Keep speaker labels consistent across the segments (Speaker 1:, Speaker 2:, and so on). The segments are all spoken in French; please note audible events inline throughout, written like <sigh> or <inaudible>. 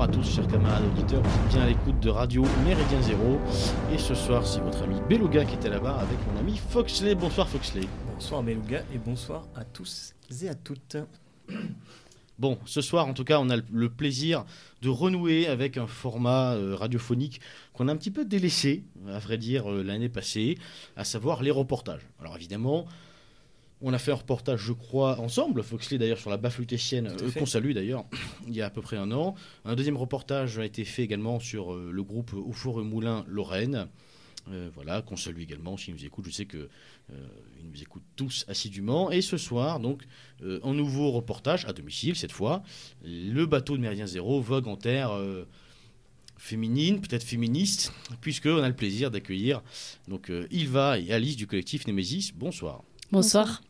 Speaker 1: bonsoir à tous, chers camarades auditeurs. Vous êtes bien à l'écoute de Radio Méridien Zéro. Et ce soir, c'est votre ami Beluga qui était là-bas avec mon ami Foxley. Bonsoir Foxley.
Speaker 2: Bonsoir Beluga et bonsoir à tous et à toutes. <clears throat>
Speaker 1: Bon, ce soir, en tout cas, on a le plaisir de renouer avec un format euh, radiophonique qu'on a un petit peu délaissé, à vrai dire, euh, l'année passée, à savoir les reportages. Alors évidemment, on a fait un reportage, je crois, ensemble, Foxley d'ailleurs, sur la baffe lutétienne, euh, qu'on salue d'ailleurs, <clears throat> il y a à peu près un an. Un deuxième reportage a été fait également sur euh, le groupe Au Four et Moulin Lorraine. Euh, voilà, qu'on salue également s'ils nous écoutent. Je sais qu'ils nous écoutent tous assidûment. Et ce soir, donc, un nouveau reportage à domicile cette fois. Le bateau de Méridien Zéro vogue en terre féminine, peut-être féministe, puisqu'on a le plaisir d'accueillir donc Ilva et Alice du collectif Némésis. Bonsoir.
Speaker 3: Bonsoir.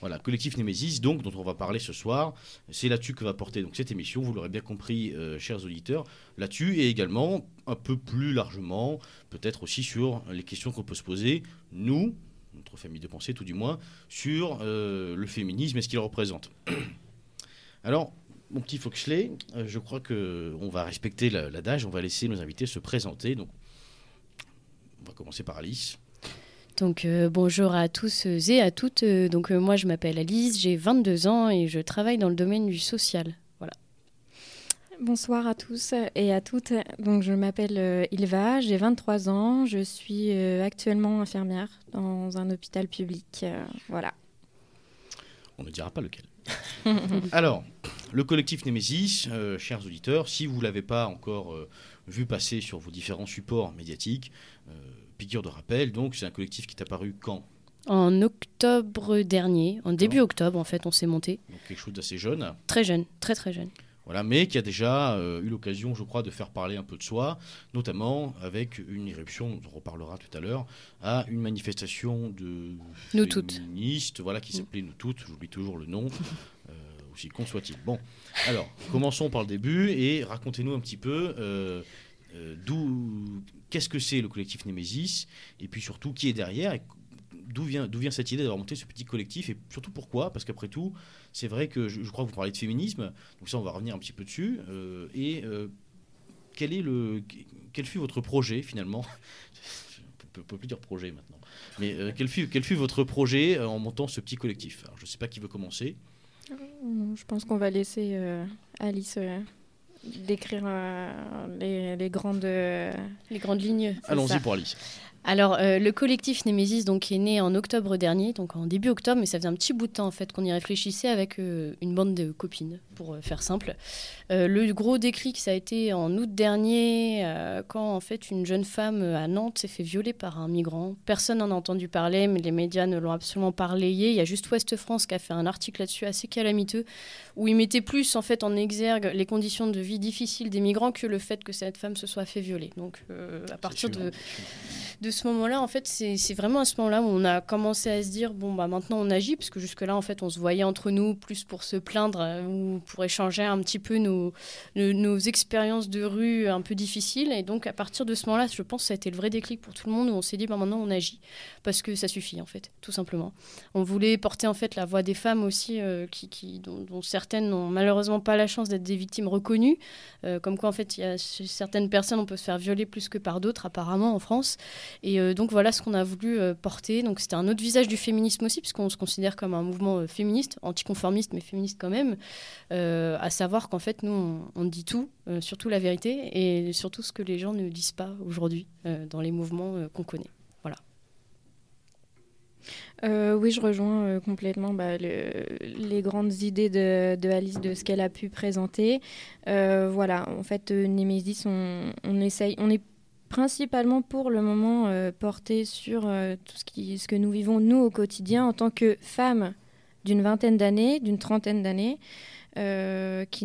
Speaker 1: Voilà, collectif Némésis, donc, dont on va parler ce soir. C'est là-dessus que va porter donc, cette émission, vous l'aurez bien compris, euh, chers auditeurs. Là-dessus, et également, un peu plus largement, peut-être aussi sur les questions qu'on peut se poser, nous, notre famille de pensée tout du moins, sur euh, le féminisme et ce qu'il représente. <clears throat> Alors, mon petit Foxley, euh, je crois qu'on va respecter l'adage, on va laisser nos invités se présenter. Donc, on va commencer par Alice.
Speaker 3: Donc euh, bonjour à tous et à toutes. Euh, donc euh, moi je m'appelle Alice, j'ai 22 ans et je travaille dans le domaine du social. Voilà.
Speaker 4: Bonsoir à tous et à toutes. Donc je m'appelle Ilva, j'ai 23 ans, je suis actuellement infirmière dans un hôpital public. voilà.
Speaker 1: On ne dira pas lequel. <laughs> Alors, le collectif Némésis, chers auditeurs, si vous ne l'avez pas encore vu passer sur vos différents supports médiatiques, piqûre de rappel, donc c'est un collectif qui est apparu quand?
Speaker 3: En octobre dernier, en début octobre en fait, on s'est monté.
Speaker 1: Donc quelque chose d'assez jeune.
Speaker 3: Très jeune, très très jeune.
Speaker 1: Voilà, mais qui a déjà euh, eu l'occasion, je crois, de faire parler un peu de soi, notamment avec une éruption, on en reparlera tout à l'heure, à une manifestation de
Speaker 3: Nous
Speaker 1: féministes, voilà, qui s'appelait Nous toutes, j'oublie toujours le nom, <laughs> euh, aussi con soit-il. Bon, alors, commençons par le début et racontez-nous un petit peu euh, d'où qu'est-ce que c'est le collectif Némésis, et puis surtout qui est derrière, et d'où vient, d'où vient cette idée d'avoir monté ce petit collectif, et surtout pourquoi? Parce qu'après tout, c'est vrai que je, crois que vous parlez de féminisme, donc ça on va revenir un petit peu dessus, euh, et euh, quel, est le, quel fut votre projet finalement? <laughs> On peut plus dire projet maintenant. Mais euh, quel, fut, quel fut votre projet en montant ce petit collectif? Alors, Je ne sais pas qui veut commencer.
Speaker 4: Je pense qu'on va laisser Alice décrire euh, les, grandes,
Speaker 3: les grandes lignes.
Speaker 1: Allons-y pour Alice.
Speaker 3: Alors, euh, le collectif Némésis donc, est né en octobre dernier, donc en début octobre, mais ça faisait un petit bout de temps en fait qu'on y réfléchissait avec euh, une bande de copines, pour faire simple. le gros déclic, ça a été en août dernier, quand en fait une jeune femme à Nantes s'est fait violer par un migrant. Personne n'en a entendu parler, mais les médias ne l'ont absolument pas relayé. Il y a juste Ouest France qui a fait un article là-dessus assez calamiteux, où il mettait plus en fait en exergue les conditions de vie difficiles des migrants que le fait que cette femme se soit fait violer. Donc, à partir de, de ce moment-là, en fait, c'est vraiment à ce moment-là où on a commencé à se dire bon, bah maintenant on agit, parce que jusque-là, en fait, on se voyait entre nous plus pour se plaindre euh, ou pour échanger un petit peu nos, nos, expériences de rue un peu difficiles. Et donc, à partir de ce moment-là, je pense que ça a été le vrai déclic pour tout le monde où on s'est dit bah maintenant on agit, parce que ça suffit, en fait, tout simplement. On voulait porter en fait la voix des femmes aussi, euh, qui, qui dont, certaines n'ont malheureusement pas la chance d'être des victimes reconnues, euh, comme quoi en fait, il y a certaines personnes, on peut se faire violer plus que par d'autres, apparemment, en France. Et euh, donc voilà ce qu'on a voulu porter. Donc c'était un autre visage du féminisme aussi, puisqu'on se considère comme un mouvement féministe, anticonformiste, mais féministe quand même. À savoir qu'en fait, nous, on, dit tout, surtout la vérité, et surtout ce que les gens ne disent pas aujourd'hui dans les mouvements qu'on connaît. Voilà.
Speaker 4: oui, je rejoins complètement bah, les grandes idées de, Alice, de ce qu'elle a pu présenter. voilà, en fait, Némésis, on, on essaye, on est principalement pour le moment euh, porté sur euh, tout ce, que nous vivons, nous, au quotidien, en tant que femmes d'une vingtaine d'années, d'une trentaine d'années, euh,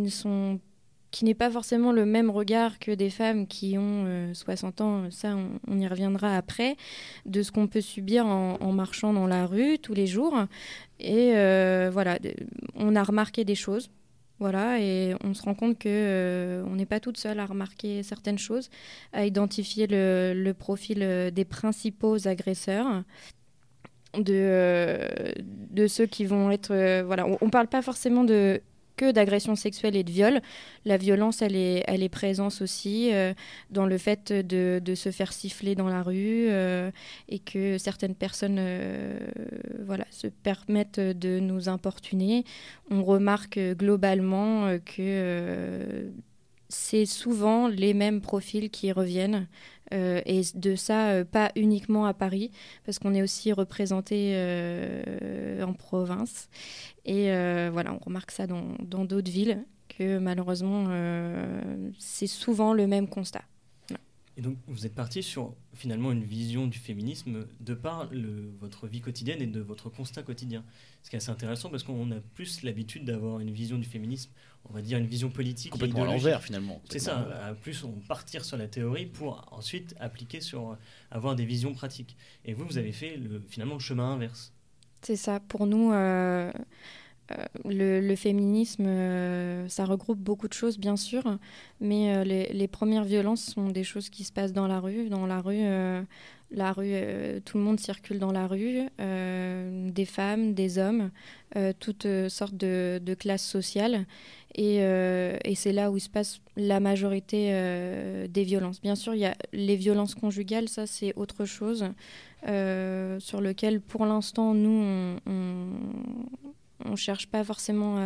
Speaker 4: sont qui n'est pas forcément le même regard que des femmes qui ont 60 ans, ça on, y reviendra après, de ce qu'on peut subir en, marchant dans la rue tous les jours. Et voilà, on a remarqué des choses, voilà, et on se rend compte que euh, on n'est pas toute seule à remarquer certaines choses, à identifier le, profil euh, des principaux agresseurs, de, euh, de ceux qui vont être. voilà, on ne parle pas forcément de que d'agression sexuelle et de viol. La violence, elle est, elle est présente aussi euh, dans le fait de, de, se faire siffler dans la rue euh, et que certaines personnes euh, voilà, se permettent de nous importuner. On remarque globalement que c'est souvent les mêmes profils qui reviennent. Euh, et de ça, euh, pas uniquement à Paris, parce qu'on est aussi représenté euh, en province. Et voilà, on remarque ça dans d'autres villes, que malheureusement, c'est souvent le même constat.
Speaker 2: Et donc, vous êtes parti sur finalement une vision du féminisme de par le, votre vie quotidienne et de votre constat quotidien. Ce qui est assez intéressant parce qu'on a plus l'habitude d'avoir une vision du féminisme, on va dire une vision politique.
Speaker 1: Complètement à l'envers finalement.
Speaker 2: C'est ça, à plus on partir sur la théorie pour ensuite appliquer sur avoir des visions pratiques. Et vous, vous avez fait le, finalement le chemin inverse.
Speaker 4: C'est ça, pour nous. Euh, euh, le, féminisme, euh, ça regroupe beaucoup de choses, bien sûr, mais euh, les, premières violences sont des choses qui se passent dans la rue. Dans la rue, la rue tout le monde circule dans la rue, des femmes, des hommes, toutes sortes de, classes sociales. Et, c'est là où se passe la majorité des violences. Bien sûr, il y a les violences conjugales, ça c'est autre chose, sur lequel pour l'instant, nous, ne cherche pas forcément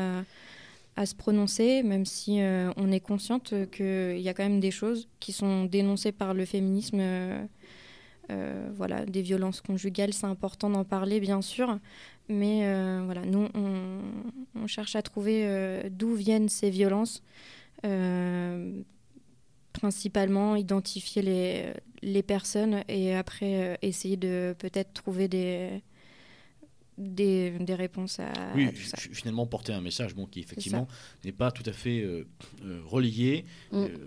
Speaker 4: à, se prononcer, même si euh, on est consciente qu'il y a quand même des choses qui sont dénoncées par le féminisme. Euh, euh, voilà, des violences conjugales, c'est important d'en parler, bien sûr. Mais voilà, nous, on, cherche à trouver d'où viennent ces violences. principalement identifier les, les personnes et après essayer de peut-être trouver des, des, des, réponses à,
Speaker 1: oui,
Speaker 4: tout ça.
Speaker 1: finalement porter un message bon, qui effectivement n'est pas tout à fait euh, euh, relié. Mm. Euh,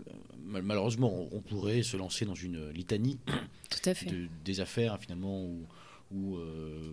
Speaker 1: malheureusement, on, pourrait se lancer dans une litanie
Speaker 3: tout à fait.
Speaker 1: De, des affaires finalement où, où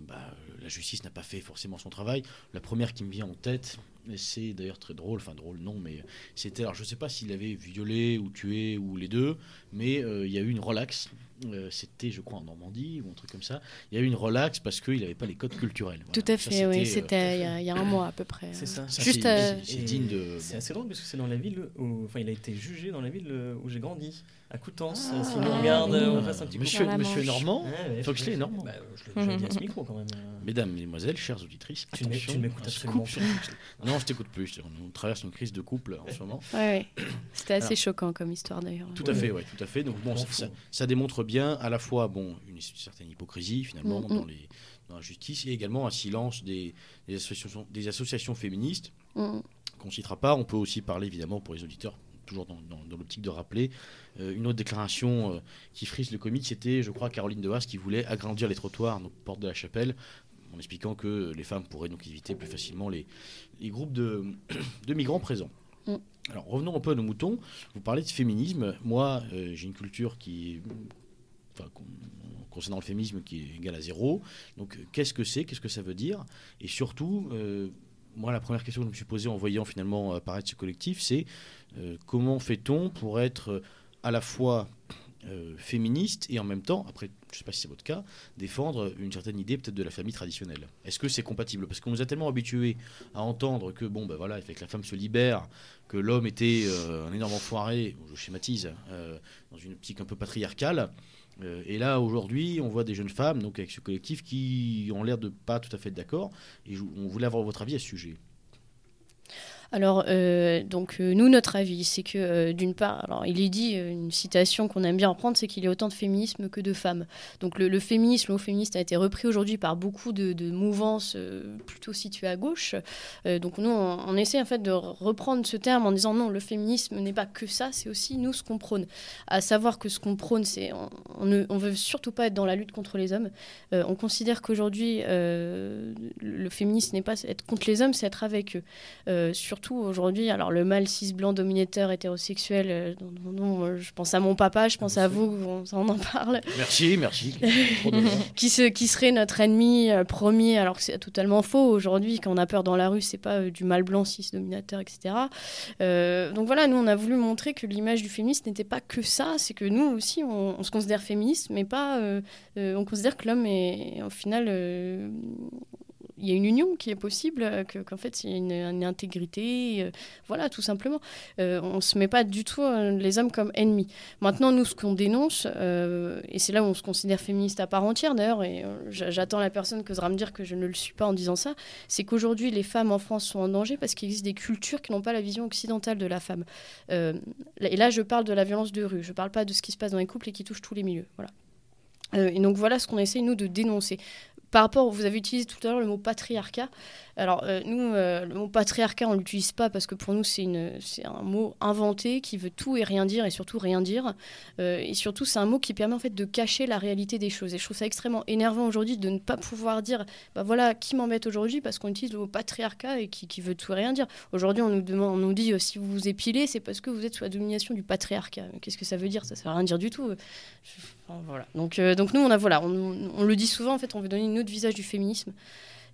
Speaker 1: bah, la justice n'a pas fait forcément son travail. La première qui me vient en tête, c'est d'ailleurs très drôle, enfin drôle non, mais c'était, alors je ne sais pas s'il avait violé ou tué ou les deux, mais il y a eu une relaxe euh, c'était, je crois, en Normandie ou un truc comme ça. Il y a eu une relax parce qu'il n'avait pas les codes culturels.
Speaker 3: Tout à fait, oui, euh, c'était il, y, a un mois à peu près.
Speaker 2: C'est ça.
Speaker 3: Juste,
Speaker 1: c'est digne de.
Speaker 2: C'est assez drôle parce que c'est dans la ville où, enfin, il a été jugé dans la ville où j'ai grandi à Coutances. Ah, si on regarde, on passe un petit
Speaker 1: monsieur, Monsieur Normand,
Speaker 2: ouais,
Speaker 1: Foxley est Normand.
Speaker 2: Bah, je l'ai dit à ce micro quand même.
Speaker 1: Mesdames, Mesdemoiselles, chères auditrices,
Speaker 2: tu m'écoutes absolument
Speaker 1: pas. Non, je t'écoute plus. On traverse une crise de couple en ce moment.
Speaker 3: Ouais, C'était assez choquant comme histoire d'ailleurs.
Speaker 1: Tout à fait, ouais, tout à fait. Donc bon, ça, démontre bien à la fois bon une certaine hypocrisie finalement mm, mm. dans les dans la justice et également un silence des, des associations des associations féministes mm. qu'on citera pas. On peut aussi parler évidemment pour les auditeurs toujours dans, l'optique de rappeler, euh, une autre déclaration euh, qui frise le comique, c'était, je crois, Caroline de qui voulait agrandir les trottoirs, donc porte de la chapelle, en expliquant que les femmes pourraient donc éviter plus facilement les, les groupes de, <coughs> de migrants présents. Mm. Alors revenons un peu à nos moutons. Vous parlez de féminisme. Moi, euh, j'ai une culture qui Enfin, concernant le féminisme qui est égal à zéro. Donc, qu'est-ce que c'est? Qu'est-ce que ça veut dire? Et surtout, moi, la première question que je me suis posée en voyant finalement apparaître ce collectif, c'est euh, comment fait-on pour être euh, à la fois euh, féministe et en même temps, après, je ne sais pas si c'est votre cas, défendre une certaine idée peut-être de la famille traditionnelle. Est-ce que c'est compatible? Parce qu'on nous a tellement habitués à entendre que bon, ben voilà, il fait que la femme se libère, que l'homme était un énorme enfoiré, je schématise, dans une optique un peu patriarcale. et là, aujourd'hui, on voit des jeunes femmes, donc avec ce collectif, qui ont l'air de pas tout à fait d'accord. Et on voulait avoir votre avis à ce sujet.
Speaker 3: Alors, euh, donc, euh, nous, notre avis, c'est que, euh, d'une part, alors, il est dit, une citation qu'on aime bien reprendre, c'est qu'il y a autant de féminisme que de femmes. Donc, le, féminisme, le féministe a été repris aujourd'hui par beaucoup de, mouvances plutôt situées à gauche. donc, nous, on, essaie, en fait, de reprendre ce terme en disant non, le féminisme n'est pas que ça, c'est aussi nous ce qu'on prône. À savoir que ce qu'on prône, c'est. On ne veut surtout pas être dans la lutte contre les hommes. on considère qu'aujourd'hui, le féminisme n'est pas être contre les hommes, c'est être avec eux. sur surtout aujourd'hui, alors le mâle cis blanc dominateur hétérosexuel, euh, euh, je pense à mon papa, je pense à vous, on, en parle.
Speaker 1: Merci, merci. <laughs>
Speaker 3: qui, se, qui serait notre ennemi euh, premier, alors que c'est totalement faux aujourd'hui. Quand on a peur dans la rue, c'est pas du mâle blanc cis dominateur, etc. donc voilà, nous on a voulu montrer que l'image du féministe n'était pas que ça, c'est que nous aussi on, se considère féministe, mais pas, on considère que l'homme est au final y a une union qui est possible, qu'en fait il y a une, intégrité, voilà, tout simplement. on ne se met pas du tout les hommes comme ennemis. Maintenant, nous, ce qu'on dénonce, et c'est là où on se considère féministe à part entière d'ailleurs, et j'attends la personne osera me dire que je ne le suis pas en disant ça, c'est qu'aujourd'hui les femmes en France sont en danger parce qu'il existe des cultures qui n'ont pas la vision occidentale de la femme. et là, je parle de la violence de rue, je ne parle pas de ce qui se passe dans les couples et qui touche tous les milieux. Voilà. Euh, et donc voilà ce qu'on essaye, nous, de dénoncer. Par rapport, vous avez utilisé tout à l'heure le mot patriarcat. Alors, euh, nous, euh, le mot patriarcat, on ne l'utilise pas parce que pour nous, c'est un mot inventé qui veut tout et rien dire et surtout rien dire. Euh, et surtout, c'est un mot qui permet en fait de cacher la réalité des choses. Et je trouve ça extrêmement énervant aujourd'hui de ne pas pouvoir dire, bah voilà, qui m'embête aujourd'hui parce qu'on utilise le mot patriarcat et qui, veut tout et rien dire. Aujourd'hui, on nous, demande, on nous dit, si vous vous épilez, c'est parce que vous êtes sous la domination du patriarcat. Qu'est-ce que ça veut dire? Ça ne veut rien dire du tout. voilà. Donc, donc nous, on, a, voilà, on, le dit souvent, en fait, on veut donner une autre visage du féminisme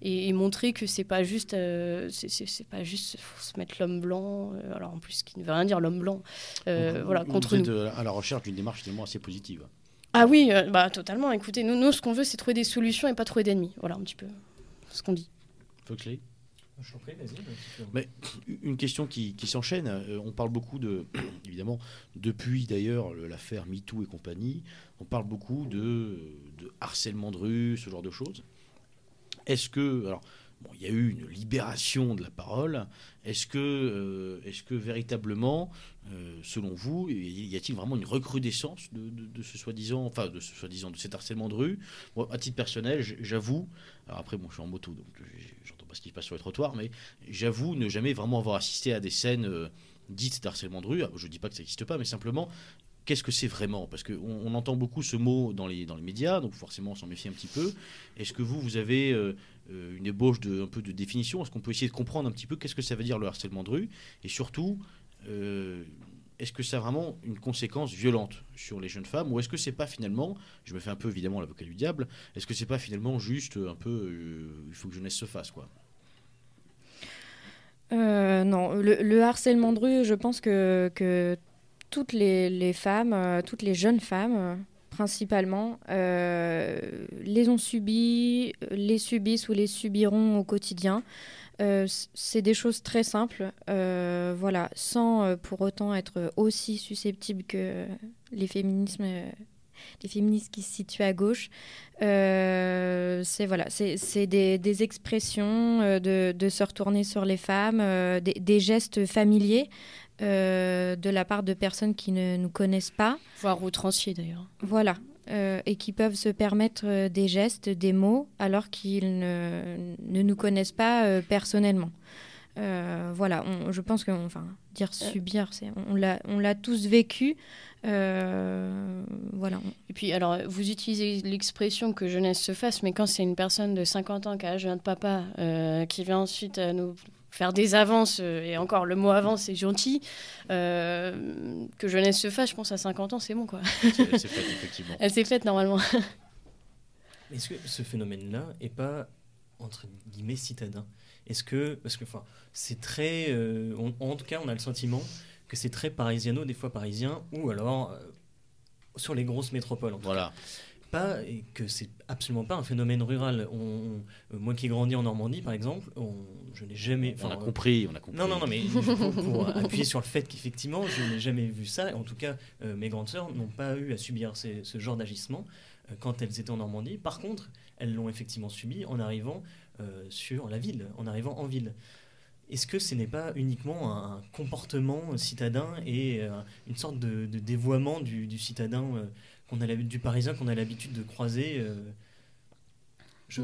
Speaker 3: et, montrer que c'est pas juste euh, c'est pas juste se mettre l'homme blanc euh, alors en plus qui ne veut rien dire l'homme blanc euh, voilà contre nous.
Speaker 1: à la recherche d'une démarche finalement assez positive.
Speaker 3: Ah oui bah totalement. Écoutez nous, nous ce qu'on veut c'est trouver des solutions et pas trouver d'ennemis. Voilà un petit peu ce qu'on dit.
Speaker 1: Foxley mais une question qui, qui s'enchaîne. On parle beaucoup de, <coughs> évidemment, depuis d'ailleurs l'affaire MeToo et compagnie, on parle beaucoup de, de harcèlement de rue, ce genre de choses. Est-ce que. Alors, bon, il y a eu une libération de la parole. Est-ce que, euh, véritablement, euh, selon vous, y a-t-il vraiment une recrudescence de, ce soi-disant, enfin, de ce soi-disant, de cet harcèlement de rue? Moi, à titre personnel, j'avoue. Alors après, bon, je suis en moto, donc j'entends pas ce qui se passe sur les trottoirs, mais j'avoue ne jamais vraiment avoir assisté à des scènes. Euh, dites d'harcèlement de rue, je ne dis pas que ça n'existe pas, mais simplement qu'est-ce que c'est vraiment? Parce qu'on on entend beaucoup ce mot dans les, dans les médias, donc forcément on s'en méfie un petit peu. Est-ce que vous, vous avez euh, euh, une ébauche de, un peu de définition? Est-ce qu'on peut essayer de comprendre un petit peu qu'est-ce que ça veut dire le harcèlement de rue? Et surtout, euh, est-ce que ça a vraiment une conséquence violente sur les jeunes femmes? Ou est-ce que c'est pas finalement, je me fais un peu évidemment l'avocat du diable, est-ce que c'est pas finalement juste un peu, il faut que jeunesse se fasse quoi?
Speaker 4: Non, le, harcèlement de rue, je pense que, que toutes les, femmes, euh, toutes les jeunes femmes, euh, principalement, euh, les ont subies, les subissent ou les subiront au quotidien. c'est des choses très simples, voilà, sans pour autant être aussi susceptibles que les féminismes les féministes qui se situent à gauche. c'est voilà, des, expressions de, se retourner sur les femmes, des, gestes familiers. Euh, de la part de personnes qui ne nous connaissent pas.
Speaker 3: Voire outranciers d'ailleurs.
Speaker 4: Voilà. Euh, et qui peuvent se permettre euh, des gestes, des mots, alors qu'ils ne, ne, nous connaissent pas personnellement. voilà, je pense que, enfin, dire subir, c'est, on, l'a, on l'a tous vécu. voilà.
Speaker 3: Et puis, alors, vous utilisez l'expression que jeunesse se fasse, mais quand c'est une personne de 50 ans qui a l'âge de papa, qui vient ensuite nous faire des avances, euh, et encore le mot avance c'est gentil, euh, que jeunesse se fasse, je pense à 50 ans, c'est bon quoi.
Speaker 1: Elle s'est faite, effectivement. <laughs>
Speaker 3: Elle s'est faite normalement.
Speaker 2: Est-ce que ce phénomène-là est pas, entre guillemets, citadin? Est-ce que, parce que enfin, c'est très, euh, en tout cas, on a le sentiment que c'est très parisiano, des fois parisien, ou alors sur les grosses métropoles. En
Speaker 1: voilà. Cas
Speaker 2: pas et que c'est absolument pas un phénomène rural. On, euh, moi qui ai grandi en Normandie, par exemple, je n'ai jamais.
Speaker 1: On a compris, on a compris.
Speaker 2: Non, non, non, mais pour, <laughs> appuyer sur le fait qu'effectivement, je n'ai jamais vu ça. En tout cas, euh, mes grandes sœurs n'ont pas eu à subir ce genre d'agissement euh, quand elles étaient en Normandie. Par contre, elles l'ont effectivement subi en arrivant sur la ville, en arrivant en ville. Est-ce que ce n'est pas uniquement un comportement citadin et une sorte de, dévoiement du, du citadin qu'on a du parisien qu'on a l'habitude de croiser. Euh, je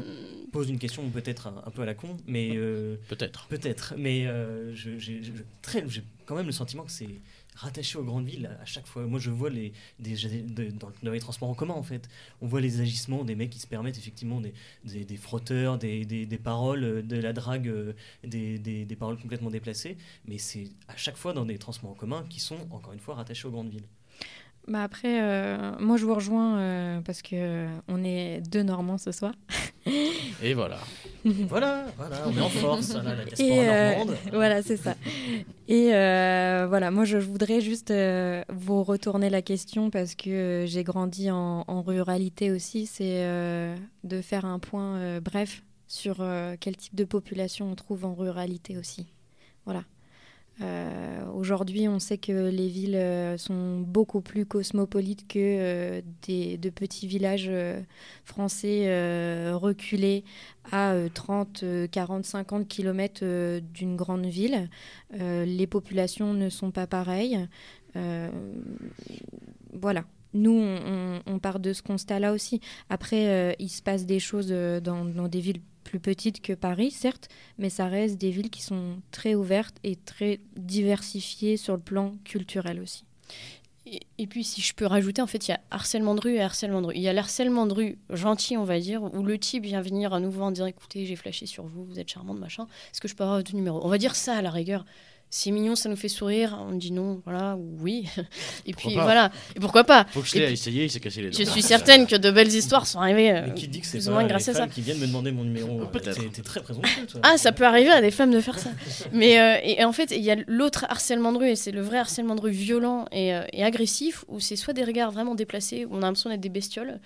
Speaker 2: pose une question peut-être un, peu à la con, mais euh,
Speaker 1: peut-être.
Speaker 2: Peut-être, mais euh, j'ai quand même le sentiment que c'est rattaché aux grandes villes à chaque fois. Moi, je vois les, des, dans, les transports en commun, en fait, on voit les agissements des mecs qui se permettent effectivement des, des, frotteurs, des, des, paroles, de la drague, des, paroles complètement déplacées, mais c'est à chaque fois dans des transports en commun qui sont, encore une fois, rattachés aux grandes villes.
Speaker 4: Bah après, euh, moi je vous rejoins euh, parce que euh, on est deux Normands ce soir. <laughs>
Speaker 1: Et voilà. <laughs>
Speaker 2: voilà, voilà, on est en force, la diaspora normande. <laughs>
Speaker 4: Voilà, c'est ça. Et voilà, moi je voudrais juste vous retourner la question parce que j'ai grandi en, en, ruralité aussi, c'est de faire un point bref sur quel type de population on trouve en ruralité aussi. Voilà. Euh, aujourd'hui, on sait que les villes euh, sont beaucoup plus cosmopolites que euh, des, de petits villages français reculés à 30, 40, 50 km d'une grande ville. les populations ne sont pas pareilles. voilà. Nous, on, part de ce constat-là aussi. Après, il se passe des choses dans, dans des villes plus petites que Paris, certes, mais ça reste des villes qui sont très ouvertes et très diversifiées sur le plan culturel aussi.
Speaker 3: Et, puis, si je peux rajouter, en fait, il y a harcèlement de rue et harcèlement de rue. Il y a l'harcèlement de rue gentil, on va dire, où le type vient venir à nouveau en disant écoutez, j'ai flashé sur vous, vous êtes charmante, machin. Est-ce que je peux avoir votre numéro? On va dire ça à la rigueur c'est mignon, ça nous fait sourire, on dit non, voilà, ou oui. <laughs> Et puis voilà, et pourquoi pas
Speaker 1: Faut que je l'ai essayé, il s'est cassé les dents.
Speaker 3: Je suis certaine que de belles histoires sont arrivées.
Speaker 2: Mais qui dit que c'est pas grâce à ça qui viennent me demander mon numéro Peut-être. T'es très présomptueux.
Speaker 3: Ah, ça peut arriver à des femmes de faire ça. <laughs> Mais euh, et, en fait, il y a l'autre harcèlement de rue, et c'est le vrai harcèlement de rue violent et, euh, et agressif, où c'est soit des regards vraiment déplacés, où on a l'impression d'être des bestioles,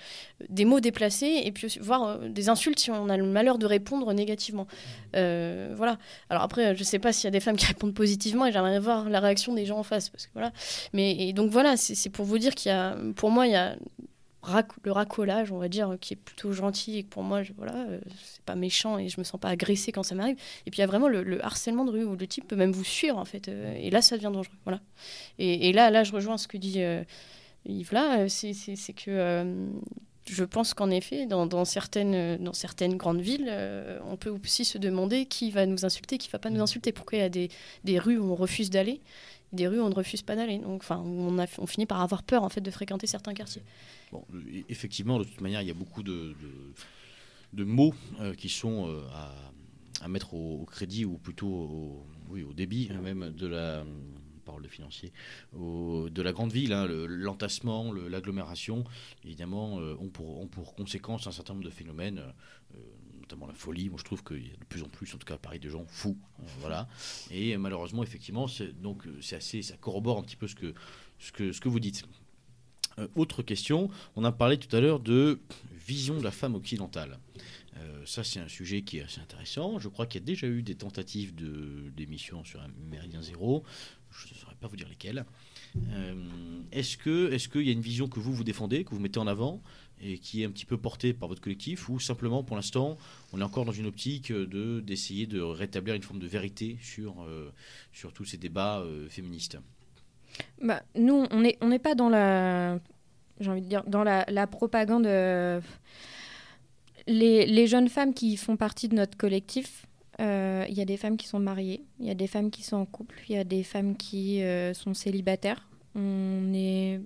Speaker 3: des mots déplacés, et puis voire euh, des insultes si on a le malheur de répondre négativement. voilà. Alors après, je sais pas s'il y a des femmes qui répondent positivement, et j'aimerais voir la réaction des gens en face. Parce que, voilà. Mais donc voilà, c'est pour vous dire qu'il y a, pour moi, il y a le racolage, on va dire, qui est plutôt gentil et que pour moi, je, voilà, euh, c'est pas méchant et je me sens pas agressée quand ça m'arrive. Et puis il y a vraiment le, harcèlement de rue où le type peut même vous suivre en fait. Euh, et là, ça devient dangereux. Voilà. Et, là, là, je rejoins ce que dit euh, Yves là, c'est que je pense qu'en effet, dans, certaines, dans certaines grandes villes, euh, on peut aussi se demander qui va nous insulter, qui ne va pas nous mm. insulter. Pourquoi il y a des, des rues où on refuse d'aller, des rues où on ne refuse pas d'aller. Donc, enfin, on, a, on finit par avoir peur en fait de fréquenter certains quartiers.
Speaker 1: Bon, effectivement, de toute manière, il y a beaucoup de, de, mots euh, qui sont euh, à, à, mettre au, crédit ou plutôt au, oui, au débit même de la parole de financier, de la grande ville. Hein, L'entassement, l'agglomération, évidemment, euh, ont, pour, pour, conséquence un certain nombre de phénomènes, euh, notamment la folie. Moi, je trouve qu'il y a de plus en plus, en tout cas à Paris, de gens fous. Euh, voilà. Et malheureusement, effectivement, donc c'est assez, ça corrobore un petit peu ce que, ce que, ce que vous dites. autre question, on a parlé tout à l'heure de vision de la femme occidentale. Ça, c'est un sujet qui est assez intéressant. Je crois qu'il y a déjà eu des tentatives d'émissions sur un Méridien Zéro je ne saurais pas vous dire lesquels. Euh, est-ce que est-ce qu'il y a une vision que vous vous défendez, que vous mettez en avant et qui est un petit peu portée par votre collectif ou simplement pour l'instant on est encore dans une optique de d'essayer de rétablir une forme de vérité sur euh, sur tous ces débats euh, féministes?
Speaker 4: Bah, nous on n'est on n'est pas dans la j'ai envie de dire dans la propagande les, jeunes femmes qui font partie de notre collectif euh, il y a des femmes qui sont mariées, il y a des femmes qui sont en couple, il y a des femmes qui euh, sont célibataires. On n'est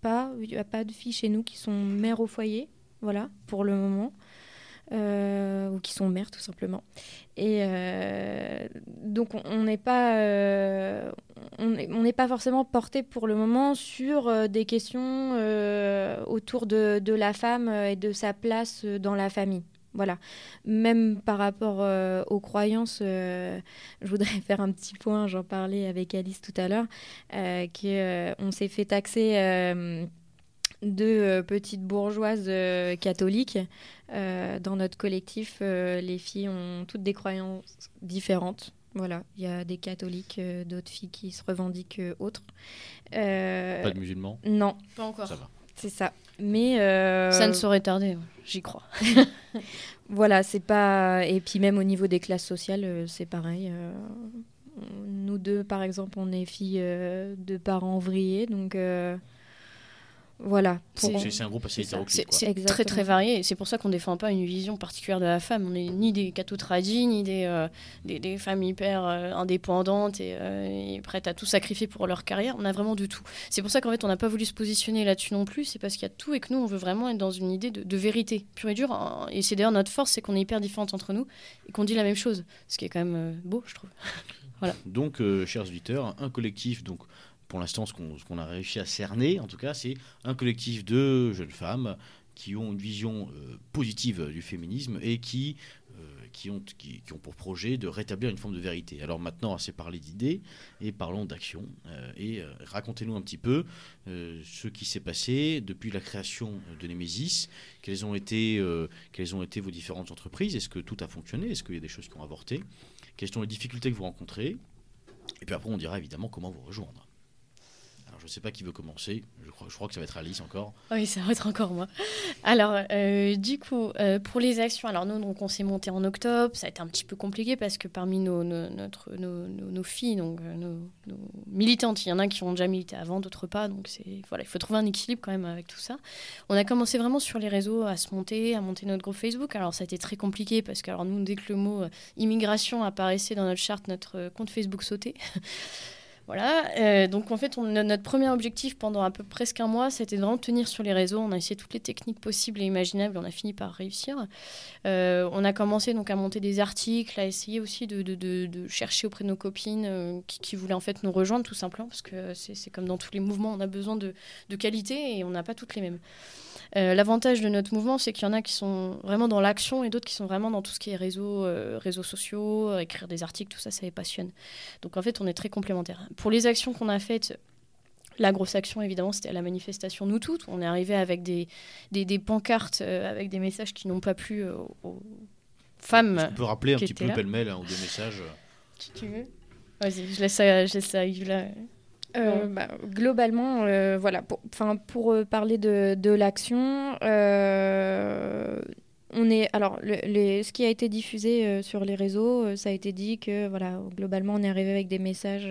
Speaker 4: pas, il n'y a pas de filles chez nous qui sont mères au foyer, voilà, pour le moment. Euh, ou qui sont mères tout simplement. Et donc on n'est pas, on n'est pas forcément porté pour le moment sur des questions autour de, la femme et de sa place dans la famille. Voilà. Même par rapport euh, aux croyances, euh, je voudrais faire un petit point, j'en parlais avec Alice tout à l'heure, euh, qu'on s'est fait taxer de petites bourgeoises catholiques. Dans notre collectif, les filles ont toutes des croyances différentes. Voilà, il y a des catholiques, d'autres filles qui se revendiquent autres.
Speaker 1: Pas de musulmans
Speaker 4: Non.
Speaker 3: Pas encore.
Speaker 1: Ça va.
Speaker 4: C'est ça. Mais
Speaker 3: ça ne saurait tarder, j'y crois. <laughs>
Speaker 4: voilà, c'est pas. Et puis même au niveau des classes sociales, euh, c'est pareil. Euh, nous deux, par exemple, on est filles euh, de parents ouvriers, donc voilà.
Speaker 1: C'est un groupe assez hétéroclite.
Speaker 3: C'est très très varié. C'est pour ça qu'on ne défend pas une vision particulière de la femme. On n'est ni des cathos tradis, ni des, euh, des, femmes hyper euh, indépendantes euh, et, prêtes à tout sacrifier pour leur carrière. On a vraiment de tout. C'est pour ça qu'en fait, on n'a pas voulu se positionner là-dessus non plus. C'est parce qu'il y a tout et que nous, on veut vraiment être dans une idée de, vérité pure et dure. Et c'est d'ailleurs notre force, c'est qu'on est hyper différentes entre nous et qu'on dit la même chose. Ce qui est quand même beau, je trouve. <laughs> voilà.
Speaker 1: Donc, chers auditeurs, un collectif donc pour l'instant, ce qu'on a réussi à cerner, en tout cas, c'est un collectif de jeunes femmes qui ont une vision positive du féminisme et qui qui ont, pour projet de rétablir une forme de vérité. Alors maintenant, assez parlé d'idées et parlons d'action. Euh, et euh, racontez-nous un petit peu euh, ce qui s'est passé depuis la création de Nemesis. Quelles ont été vos différentes entreprises? Est-ce que tout a fonctionné? Est-ce qu'il y a des choses qui ont avorté? Quelles sont les difficultés que vous rencontrez? Et puis après, on dira évidemment comment vous rejoindre. Je ne sais pas qui veut commencer. Je crois, que ça va être Alice encore.
Speaker 3: Oui, ça va être encore moi. Alors, euh, du coup, euh, pour les actions, alors nous, donc, on s'est monté en octobre. Ça a été un petit peu compliqué parce que parmi nos, filles, donc euh, nos, militantes, il y en a qui ont déjà milité avant, d'autres pas. Donc, voilà, il faut trouver un équilibre quand même avec tout ça. On a commencé vraiment sur les réseaux à se monter, à monter notre groupe Facebook. Alors, ça a été très compliqué parce que, alors, nous, dès que le mot immigration apparaissait dans notre charte, notre compte Facebook sautait. <laughs> Voilà, euh, donc en fait, notre premier objectif pendant à peu près presque un mois, c'était de vraiment tenir sur les réseaux. On a essayé toutes les techniques possibles et imaginables, on a fini par réussir. Euh, on a commencé donc à monter des articles, à essayer aussi de, chercher auprès de nos copines euh, qui, voulaient en fait nous rejoindre tout simplement, parce que c'est comme dans tous les mouvements, on a besoin de, qualité et on n'a pas toutes les mêmes. L'avantage de notre mouvement, c'est qu'il y en a qui sont vraiment dans l'action et d'autres qui sont vraiment dans tout ce qui est réseaux, réseaux sociaux, écrire des articles, tout ça, ça les passionne. Donc en fait, on est très complémentaires. Pour les actions qu'on a faites, la grosse action, évidemment, c'était à la manifestation Nous Toutes. On est arrivé avec des, des, pancartes, avec des messages qui n'ont pas plu aux femmes.
Speaker 1: Tu peux rappeler un petit peu pêle-mêle hein, ou des messages
Speaker 3: Si tu veux. Vas-y, je laisse ça, je laisse ça
Speaker 4: euh, bah, globalement, euh, voilà, pour, pour euh, parler de, de l'action, on est alors le, ce qui a été diffusé sur les réseaux, ça a été dit que voilà, globalement, on est arrivé avec des messages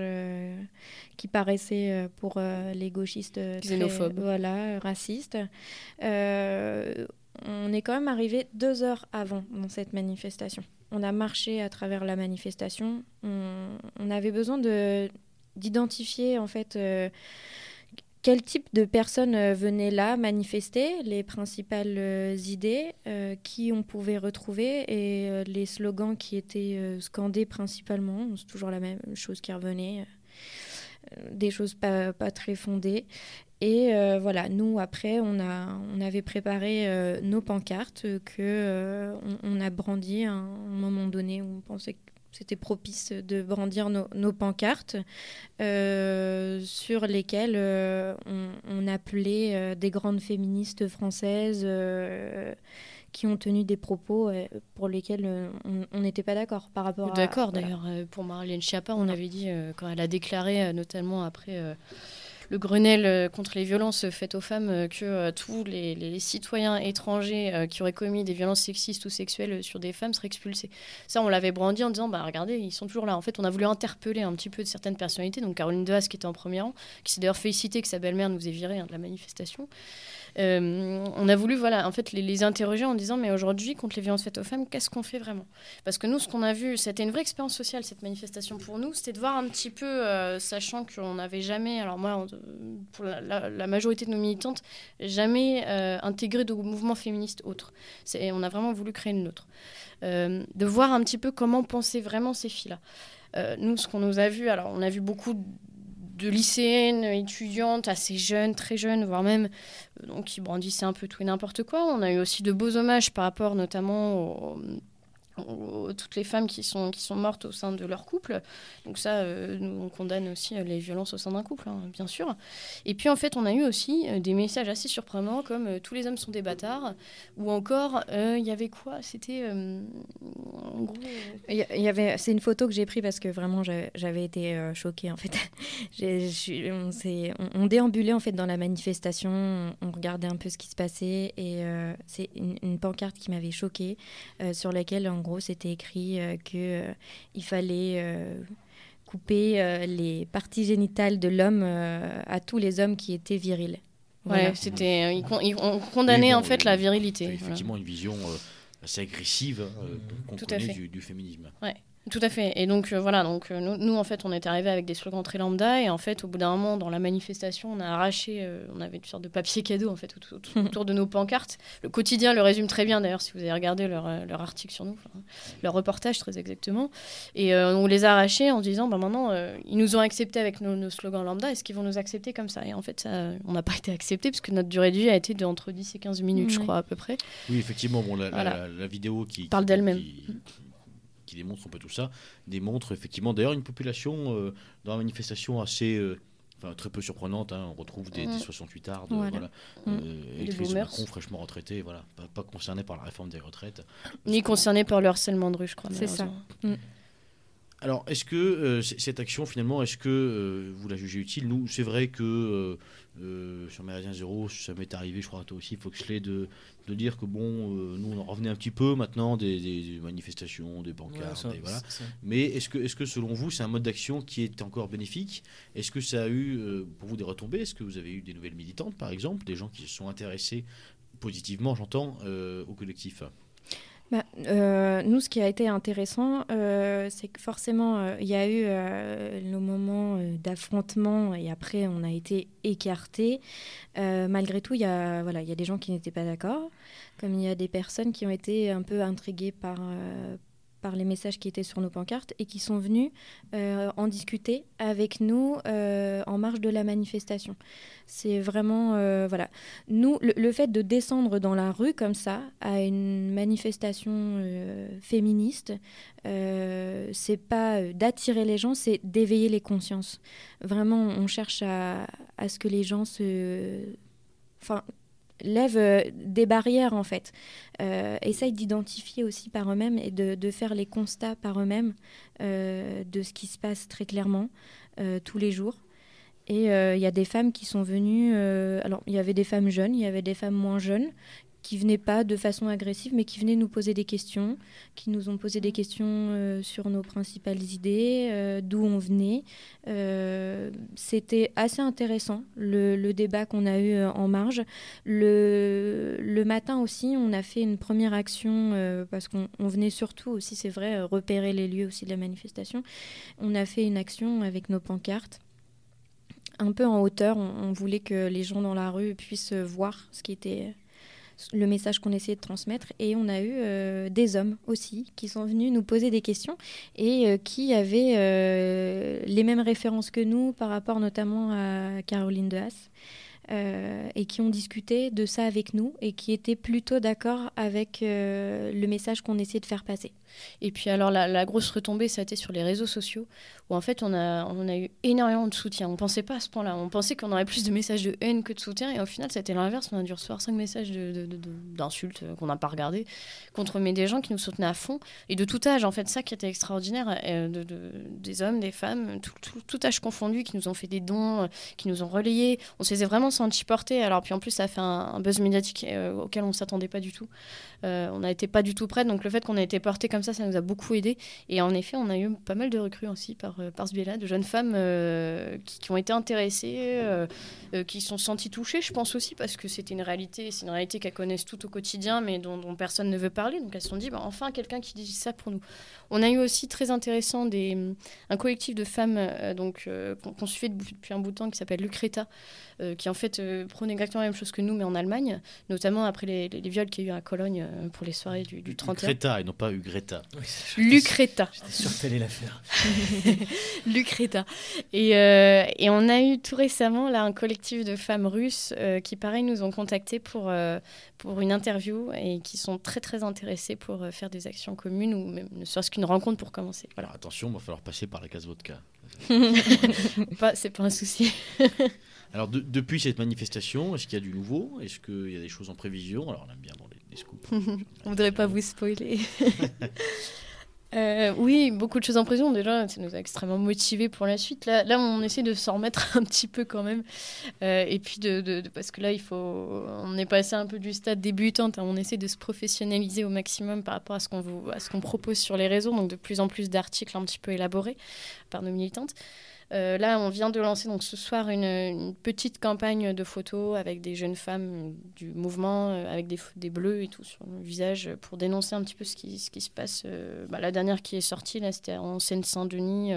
Speaker 4: qui paraissaient pour les gauchistes
Speaker 3: xénophobes,
Speaker 4: voilà, racistes. on est quand même arrivé deux heures avant dans cette manifestation. On a marché à travers la manifestation. on avait besoin de d'identifier en fait euh, quel type de personnes euh, venaient là manifester, les principales euh, idées qui on pouvait retrouver et les slogans qui étaient scandés principalement? C'est toujours la même chose qui revenait, des choses pas, pas, très fondées. Et voilà, nous après, on, a, on avait préparé nos pancartes que on, a brandi à un moment donné où on pensait que c'était propice de brandir nos, pancartes euh, sur lesquelles euh, on, appelait euh, des grandes féministes françaises qui ont tenu des propos pour lesquels on n'était pas d'accord par rapport
Speaker 3: à... D'accord, d'ailleurs, pour Marlène Schiappa, on avait dit, quand elle a déclaré, notamment après le Grenelle euh, contre les violences faites aux femmes euh, que euh, tous les, citoyens étrangers qui auraient commis des violences sexistes ou sexuelles sur des femmes seraient expulsés. Ça, on l'avait brandi en disant, bah regardez, ils sont toujours là. En fait, on a voulu interpeller un petit peu de certaines personnalités. Donc Caroline Deas, qui était en premier rang, qui s'est d'ailleurs félicité que sa belle-mère nous ait viré hein, de la manifestation. Euh, on a voulu voilà, en fait, les, interroger en disant mais aujourd'hui, contre les violences faites aux femmes, qu'est-ce qu'on fait vraiment? Parce que nous, ce qu'on a vu, c'était une vraie expérience sociale, cette manifestation pour nous, c'était de voir un petit peu, euh, sachant qu'on n'avait jamais, alors moi, pour la, majorité de nos militantes, jamais euh, intégré de mouvement féministe autre. On a vraiment voulu créer une autre. de voir un petit peu comment pensaient vraiment ces filles-là. nous, ce qu'on nous a vu, alors on a vu beaucoup de lycéennes, étudiantes, assez jeunes, très jeunes, voire même euh, donc qui brandissaient un peu tout et n'importe quoi. On a eu aussi de beaux hommages par rapport notamment aux, toutes les femmes qui sont, qui sont mortes au sein de leur couple. Donc ça, euh, nous, on condamne aussi euh, les violences au sein d'un couple, hein, bien sûr. Et puis en fait, on a eu aussi euh, des messages assez surprenants comme tous les hommes sont des bâtards, ou encore, il y avait quoi? C'était... en
Speaker 4: gros... Il y, avait... C'est une photo que j'ai prise parce que vraiment, j'avais été choquée, en fait. <laughs> on, déambulait, en fait, dans la manifestation, on regardait un peu ce qui se passait, et c'est une, une, pancarte qui m'avait choquée, sur laquelle, en gros, c'était écrit euh, qu'il euh, fallait euh, couper les parties génitales de l'homme à tous les hommes qui étaient virils.
Speaker 3: Ouais, c'était, ils, on condamnait en fait la virilité.
Speaker 1: Effectivement, une vision assez agressive hein, du, du, féminisme.
Speaker 3: Ouais. Tout à fait. Et donc, euh, voilà, donc, euh, nous, nous, en fait, on est arrivé avec des slogans très lambda. Et en fait, au bout d'un moment, dans la manifestation, on a arraché, euh, on avait une sorte de papier cadeau, en fait, tout- tout- <laughs> autour de nos pancartes. Le quotidien le résume très bien, d'ailleurs, si vous avez regardé leur, leur article sur nous, enfin, leur reportage, très exactement. Et euh, on les a arrachés en se disant, bah, maintenant, euh, ils nous ont acceptés avec nos, nos slogans lambda. Est-ce qu'ils vont nous accepter comme ça? Et en fait, ça, on n'a pas été acceptés, parce que notre durée de vie a été de entre 10 et 15 minutes, je crois, à peu près.
Speaker 1: Oui, effectivement, bon, la, la-
Speaker 3: Voilà.
Speaker 1: la- la vidéo qui
Speaker 3: Parle d'elle-même.
Speaker 1: qui, qui démontre un peu tout ça, démontre effectivement d'ailleurs une population euh, dans la manifestation assez. euh, Enfin, très peu surprenante, hein. on retrouve des, des
Speaker 3: Mm.
Speaker 1: 68 ardes,
Speaker 4: Voilà.
Speaker 1: voilà.
Speaker 4: Mm.
Speaker 1: Euh,
Speaker 3: Des.
Speaker 1: Macron, fraîchement retraités, voilà, pas, pas concernés par la réforme des retraites.
Speaker 3: Ni concernés par le harcèlement de rue, je crois.
Speaker 4: C'est ça.
Speaker 3: malheureusement.
Speaker 1: Alors, est-ce que euh, cette action, finalement, est-ce que euh, vous la jugez utile? Nous, c'est vrai que euh, euh, sur Méridien Zéro, ça m'est arrivé, je crois à toi aussi, Foxley, de, de dire que bon, euh, nous, on en revenait un petit peu maintenant des, des- des manifestations, des
Speaker 2: Ouais,
Speaker 1: bancards,
Speaker 2: ça-
Speaker 1: voilà. Mais est-ce que, est que selon vous, c'est un mode d'action qui est encore bénéfique? Est-ce que ça a eu euh, pour vous des retombées? Est-ce que vous avez eu des nouvelles militantes, par exemple, des gens qui se sont intéressés positivement, j'entends, euh, au collectif?
Speaker 4: Bah, euh, nous, ce qui a été intéressant, euh, c'est que forcément, euh, il y a eu le moment d'affrontement et après, on a été écartés. Malgré tout, il y, a, voilà, il y a des gens qui n'étaient pas d'accord, comme il y a des personnes qui ont été un peu intriguées par, par les messages qui étaient sur nos pancartes et qui sont venus euh, en discuter avec nous euh, en marge de la manifestation. C'est vraiment, euh, voilà. Nous, le, fait de descendre dans la rue comme ça, à une manifestation féministe, c'est pas d'attirer les gens, c'est d'éveiller les consciences. Vraiment, on cherche à, à ce que les gens se. Enfin, lèvent euh, des barrières, en fait. Euh, essayent d'identifier aussi par eux-mêmes et de, faire les constats par eux-mêmes euh, de ce qui se passe très clairement euh, tous les jours. Et euh, il y a des femmes qui sont venues. alors, il y avait des femmes jeunes, il y avait des femmes moins jeunes, qui venaient pas de façon agressive, mais qui venaient nous poser des questions, qui nous ont posé des questions euh, sur nos principales idées, euh, d'où on venait. Euh, C'était assez intéressant, le, le débat qu'on a eu en marge. Le, le matin aussi, on a fait une première action, parce qu'on on venait surtout aussi, c'est vrai, repérer les lieux aussi de la manifestation. On a fait une action avec nos pancartes un peu en hauteur. On, on voulait que les gens dans la rue puissent voir ce qui était le message qu'on essayait de transmettre. Et on a eu euh, des hommes aussi qui sont venus nous poser des questions et euh, qui avaient euh, les mêmes références que nous par rapport notamment à Caroline de Haas. Euh, et qui ont discuté de ça avec nous et qui étaient plutôt d'accord avec euh, le message qu'on essayait de faire passer.
Speaker 3: Et puis alors la, grosse retombée, ça a été sur les réseaux sociaux, où en fait on a, on a eu énormément de soutien. On pensait pas à ce point-là. On pensait qu'on aurait plus de messages de haine que de soutien, et au final c'était l'inverse. On a dû recevoir cinq messages d'insultes qu'on n'a pas regardé contre mais des gens qui nous soutenaient à fond, et de tout âge. En fait, ça qui était extraordinaire, euh, de, de- des hommes, des femmes, tout, tout- âge confondu, qui nous ont fait des dons, qui nous ont relayés. On s'est vraiment senti porté. Alors puis en plus ça a fait un, buzz médiatique euh, auquel on s'attendait pas du tout. Euh, on n'était pas du tout prêts, donc le fait qu'on ait été porté comme ça, ça nous a beaucoup aidé. Et en effet, on a eu pas mal de recrues aussi par, euh, par ce biais-là, de jeunes femmes euh, qui, ont été intéressées, qui se sont senties touchées, je pense aussi, parce que c'était une réalité, c'est une réalité qu'elles connaissent tout au quotidien, mais dont, dont personne ne veut parler. Donc elles se sont dit, bah, enfin, quelqu'un qui dit ça pour nous. On a eu aussi très intéressant des, un collectif de femmes euh, donc, euh, qu'on suivait depuis un bout de temps qui s'appelle Lucreta, euh, qui en fait euh, prône exactement la même chose que nous, mais en Allemagne, notamment après les, les- les viols qu'il y a eu à Cologne euh, pour les soirées du, du 31.
Speaker 1: Greta et non pas Ugreta.
Speaker 2: Oui,
Speaker 3: Lucreta.
Speaker 2: J'étais sûr que t'allais la faire. <laughs>
Speaker 3: Lucreta. Et, euh, et on a eu tout récemment là un collectif de femmes russes euh, qui, pareil, nous ont contactés pour, euh, pour une interview et qui sont très très intéressées pour euh, faire des actions communes ou même ne serait-ce qu'une rencontre pour commencer. Voilà.
Speaker 1: Alors attention, il va falloir passer par la case vodka. <laughs>
Speaker 3: Pas- C'est pas un souci. <laughs>
Speaker 1: Alors de- depuis cette manifestation, est-ce qu'il y a du nouveau? Est-ce qu'il y a des choses en prévision? Alors on aime bien dans les, les scoops. <laughs>
Speaker 3: On voudrait pas vous spoiler. Euh, oui, beaucoup de choses en prison déjà, ça nous a extrêmement motivés pour la suite. Là, là on essaie de s'en remettre <laughs> un petit peu quand même. Euh, et puis, de, de- de- parce que là, il faut, on est passé un peu du stade débutante, hein. on essaie de se professionnaliser au maximum par rapport à ce qu'on vous- à ce qu'on propose sur les réseaux, donc de plus en plus d'articles un petit peu élaborés par nos militantes. Euh, là, on vient de lancer donc ce soir une, une petite campagne de photos avec des jeunes femmes du mouvement, euh, avec des, bleus et tout sur le visage, pour dénoncer un petit peu ce qui, ce qui se passe. euh, bah, la dernière qui est sortie, là, c'était en Seine-Saint-Denis.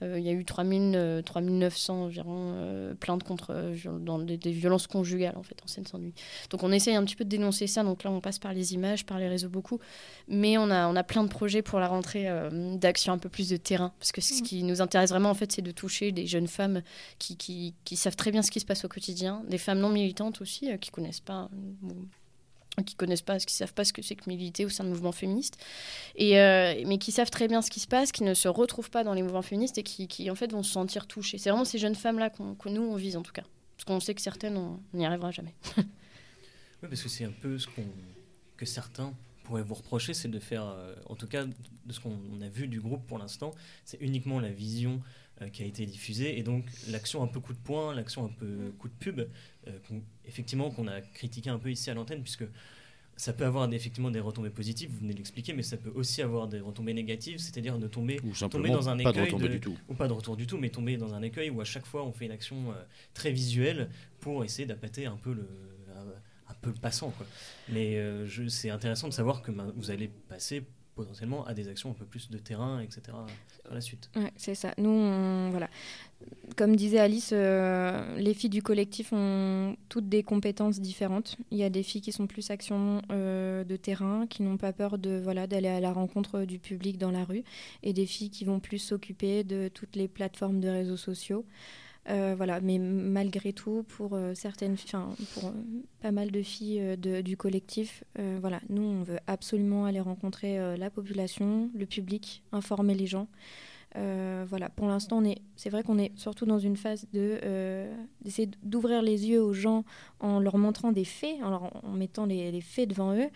Speaker 3: Il y a eu 3000, euh, 3900 environ plaintes contre dans des, des violences conjugales en fait en Seine-Saint-Denis. Donc on essaye un petit peu de dénoncer ça. Donc là on passe par les images, par les réseaux beaucoup, mais on a on a plein de projets pour la rentrée d'action un peu plus de terrain parce que ce qui nous intéresse vraiment en fait c'est de toucher des jeunes femmes qui, savent très bien ce qui se passe au quotidien, des femmes non militantes aussi euh, qui connaissent pas euh, qui connaissent pas, qui savent pas ce que c'est que militer au sein de mouvements féministes, euh, mais qui savent très bien ce qui se passe, qui ne se retrouvent pas dans les mouvements féministes et qui, en fait vont se sentir touchées. C'est vraiment ces jeunes femmes-là qu'on- que nous on vise en tout cas, parce qu'on sait que certaines on n'y arrivera jamais. <laughs>
Speaker 2: Oui, parce que c'est un peu ce que certains pourraient vous reprocher, c'est de faire, en tout cas de ce qu'on on a vu du groupe pour l'instant, c'est uniquement la vision qui a été diffusée et donc l'action un peu coup de poing, l'action un peu coup de pub, euh, effectivement qu'on a critiqué un peu ici à l'antenne, puisque ça peut avoir effectivement des retombées positives, vous venez de l'expliquer, mais ça peut aussi avoir des retombées négatives, c'est-à-dire de tomber
Speaker 1: Ou simplement
Speaker 2: dans un
Speaker 1: pas
Speaker 2: écueil
Speaker 1: retombée
Speaker 2: de-
Speaker 1: du tout.
Speaker 2: ou pas de retour du tout, mais tomber dans un écueil où à chaque fois on fait une action euh, très visuelle pour essayer d'appâter un peu le, un, un peu le passant. Quoi. Mais euh, c'est intéressant de savoir que vous allez passer potentiellement à des actions un peu plus de terrain, etc. par la suite.
Speaker 4: Ouais, c'est ça. Nous, voilà. Comme disait Alice, euh, les filles du collectif ont toutes des compétences différentes. Il y a des filles qui sont plus action euh, de terrain, qui n'ont pas peur de voilà d'aller à la rencontre du public dans la rue, et des filles qui vont plus s'occuper de toutes les plateformes de réseaux sociaux. Euh, voilà, mais malgré tout, pour euh, certaines, enfin, pour euh, pas mal de filles de- du collectif, voilà, nous, on veut absolument aller rencontrer la population, le public, informer les gens. Voilà, pour l'instant, c'est vrai qu'on est surtout dans une phase de d'ouvrir les yeux aux gens en leur montrant des faits, en, leur- en mettant les, faits devant eux.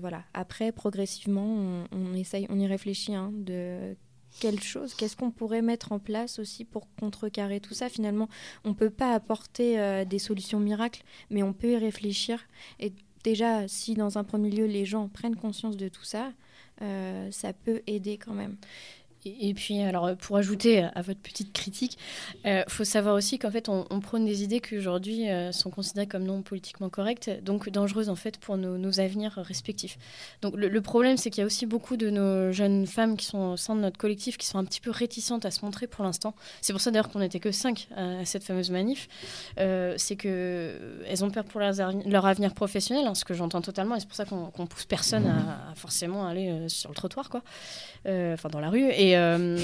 Speaker 4: Voilà. Après, progressivement, on, on essaye, on y réfléchit hein, de quelle chose, qu'est-ce qu'on pourrait mettre en place aussi pour contrecarrer tout ça? Finalement, on peut pas apporter euh, des solutions miracles, mais on peut y réfléchir. Et déjà, si dans un premier lieu les gens prennent conscience de tout ça, euh, ça peut aider quand même.
Speaker 3: Et, puis, alors, euh, pour ajouter à, votre petite critique, il faut savoir aussi qu'en fait, on, prône des idées qui aujourd'hui euh, sont considérées comme non politiquement correctes, donc dangereuses en fait pour nos, avenirs respectifs. Donc, le, problème, c'est qu'il y a aussi beaucoup de nos jeunes femmes qui sont au sein de notre collectif qui sont un petit peu réticentes à se montrer pour l'instant. C'est pour ça d'ailleurs qu'on n'était que cinq à, cette fameuse manif. Euh, c'est que elles ont peur pour leur avenir professionnel, hein, ce que j'entends totalement, et c'est pour ça qu'on qu'on pousse personne à, à forcément aller euh, sur le trottoir, quoi, Euh, enfin dans la rue. Et euh,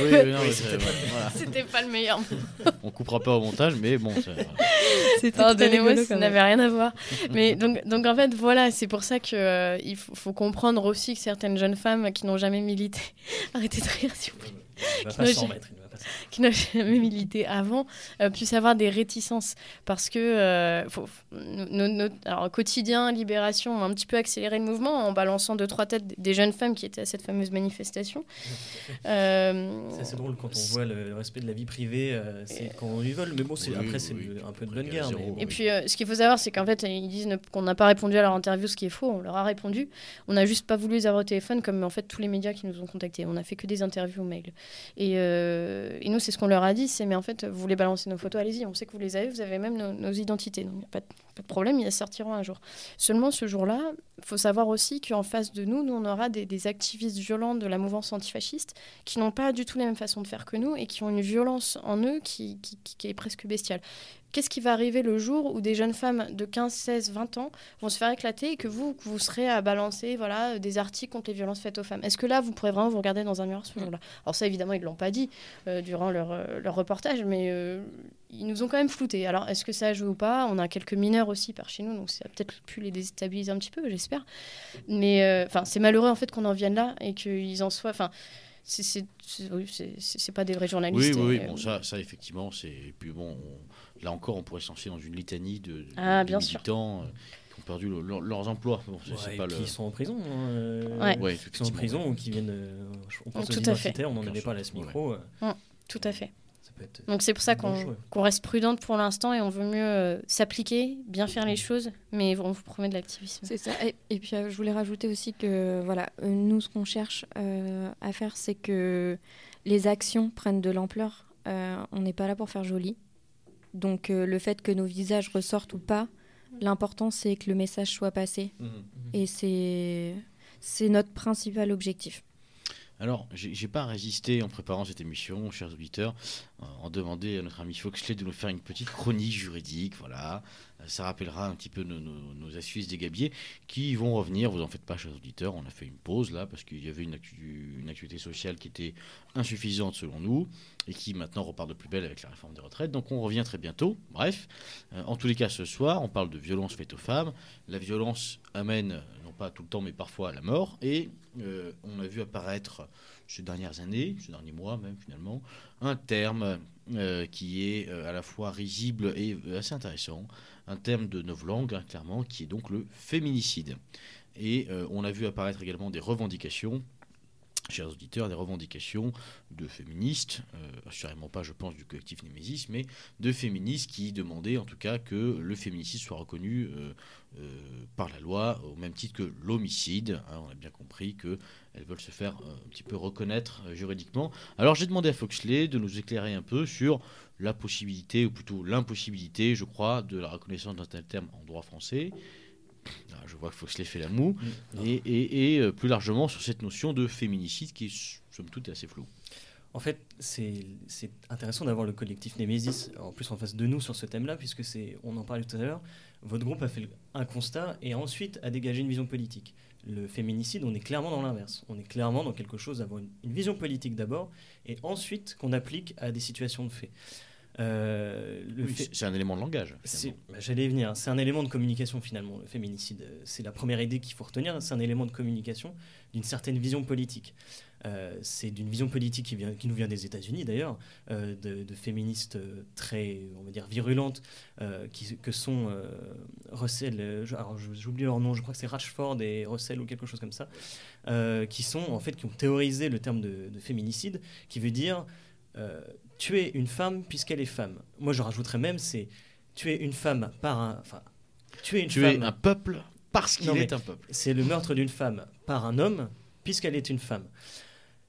Speaker 1: Oui, oui, <laughs> voilà.
Speaker 3: c'était pas le meilleur. <laughs>
Speaker 1: On coupera pas au montage, mais bon, c'est-
Speaker 4: C'était
Speaker 3: Pardonnez-moi, ça n'avait rien à voir. <laughs> Mais donc, donc en fait, voilà, c'est pour ça que euh, il faut, faut comprendre aussi que certaines jeunes femmes qui n'ont jamais milité, arrêtez de rire s'il vous plaît, Qui jamais- <laughs> qui n'ont jamais milité avant, euh, puissent avoir des réticences. Parce que, euh, faut- nos- nos- alors, quotidien, Libération ont un petit peu accéléré le mouvement en balançant deux, trois têtes des jeunes femmes qui étaient à cette fameuse manifestation. <laughs> Euh,
Speaker 2: C'est assez drôle quand on voit le, le respect de la vie privée, euh, c'est quand on lui vole, mais bon, c'est,
Speaker 1: Oui,
Speaker 2: après c'est
Speaker 1: oui.
Speaker 2: un peu de bonne guerre.
Speaker 1: zéro.
Speaker 2: mais-
Speaker 3: Et puis, euh, ce qu'il faut savoir, c'est qu'en fait, ils disent qu'on n'a pas répondu à leur interview, ce qui est faux. On leur a répondu. On n'a juste pas voulu les avoir au téléphone, comme en fait tous les médias qui nous ont contactés. On n'a fait que des interviews mail. Et, euh, et nous, c'est ce qu'on leur a dit c'est mais en fait, vous voulez balancer nos photos, allez-y. On sait que vous les avez, vous avez même nos, identités. Donc, il n'y a pas de, problème, ils sortiront un jour. Seulement, ce jour-là, il faut savoir aussi qu'en face de nous, nous, on aura des, activistes violents de la mouvance antifasciste qui n'ont pas du tout la même façon de faire que nous et qui ont une violence en eux qui- qui- qui est presque bestiale. Qu'est-ce qui va arriver le jour où des jeunes femmes de 15, 16, 20 ans vont se faire éclater et que vous, vous serez à balancer voilà, des articles contre les violences faites aux femmes? Est-ce que là, vous pourrez vraiment vous regarder dans un miroir ce jour-là? Alors ça, évidemment, ils ne l'ont pas dit euh, durant leur, euh, leur reportage, mais euh, ils nous ont quand même floutés. Alors, est-ce que ça joue ou pas? On a quelques mineurs aussi par chez nous, donc ça a peut-être pu les déstabiliser un petit peu, j'espère. Mais euh, c'est malheureux en fait qu'on en vienne là et qu'ils en soient... Enfin, c'est- pas des vrais journalistes.
Speaker 1: oui, oui,
Speaker 3: et,
Speaker 1: bon,
Speaker 3: euh,
Speaker 1: ça, ça effectivement, c'est. Puis bon, on- là encore, on pourrait se lancer dans une litanie de, de-
Speaker 3: Ah,
Speaker 1: de
Speaker 3: bien sûr.
Speaker 1: militants euh, qui ont perdu le- leur- leurs emplois. Bon, c'est-
Speaker 2: Ouais,
Speaker 1: c'est
Speaker 2: et
Speaker 1: pas
Speaker 2: puis
Speaker 1: le.
Speaker 2: ils sont en prison. hein, euh,
Speaker 3: Ouais.
Speaker 1: Ouais,
Speaker 2: Qui sont en prison ou qui viennent. euh, on pense
Speaker 3: Tout
Speaker 2: aux
Speaker 3: à fait.
Speaker 2: identitaires, on n'en avait pas là à ce micro. euh,
Speaker 3: Tout à fait. Donc c'est pour ça qu'on reste prudente pour l'instant et on veut mieux euh, s'appliquer, bien faire les choses, mais on vous promet de l'activisme.
Speaker 4: C'est ça. Et, puis je voulais rajouter aussi que voilà, nous ce qu'on cherche à faire, c'est que les actions prennent de l'ampleur. on n'est pas là pour faire joli. Donc le fait que nos visages ressortent ou pas, L'important, c'est que le message soit passé. Mmh. Et c'est notre principal objectif.
Speaker 1: Alors, j'ai pas résisté en préparant cette émission, chers auditeurs, euh, en demander à notre ami Foxley de nous faire une petite chronique juridique. Voilà, ça rappellera un petit peu nos, nos, astuces des gabiers qui vont revenir. Vous en faites pas, chers auditeurs. On a fait une pause là parce qu'il y avait une, activité sociale qui était insuffisante selon nous et qui maintenant repart de plus belle avec la réforme des retraites. Donc on revient très bientôt. Bref, euh, en tous les cas, ce soir, on parle de violence faite aux femmes. La violence amène pas tout le temps, mais parfois à la mort. Et euh, on a vu apparaître ces dernières années, ces derniers mois même finalement, un terme euh, qui est euh, à la fois risible et assez intéressant, un terme de novlangue, hein, clairement, qui est donc le féminicide. Et on a vu apparaître également des revendications chers auditeurs, des revendications de féministes, assurément pas, je pense, du collectif Némésis, mais de féministes qui demandaient en tout cas que le féminicide soit reconnu euh, par la loi au même titre que l'homicide. Hein, on a bien compris qu'elles veulent se faire un petit peu reconnaître juridiquement. Alors j'ai demandé à Foxley de nous éclairer un peu sur la possibilité, ou plutôt l'impossibilité, je crois, de la reconnaissance d'un tel terme en droit français. Ah, je vois se les fait la moue. Et, euh, plus largement sur cette notion de féminicide qui est, somme toute, assez floue.
Speaker 2: En fait, c'est intéressant d'avoir le collectif Némésis en plus en face de nous sur ce thème-là, puisque c'est, on en parlait tout à l'heure, votre groupe a fait un constat et ensuite a dégagé une vision politique. Le féminicide, on est clairement dans l'inverse. On est clairement dans quelque chose d'avoir une, une, vision politique d'abord et ensuite qu'on applique à des situations de fait.
Speaker 1: Euh, c'est un élément de langage.
Speaker 2: Bah, j'allais venir. C'est un élément de communication finalement. Le féminicide, c'est la première idée qu'il faut retenir. C'est un élément de communication d'une certaine vision politique. Euh, c'est d'une vision politique qui, vient, qui nous vient des États-Unis d'ailleurs, euh, de, féministes très, on va dire, virulentes, qui, que sont Russell, j'oublie leur nom, je crois que c'est Rashford et Russell ou quelque chose comme ça, qui sont en fait qui ont théorisé le terme de, de féminicide, qui veut dire tuer une femme puisqu'elle est femme. Moi, je rajouterais même, c'est tuer une femme par un. Enfin,
Speaker 1: tuer une tuer un peuple parce qu'il est un peuple.
Speaker 2: C'est le meurtre d'une femme par un homme puisqu'elle est une femme.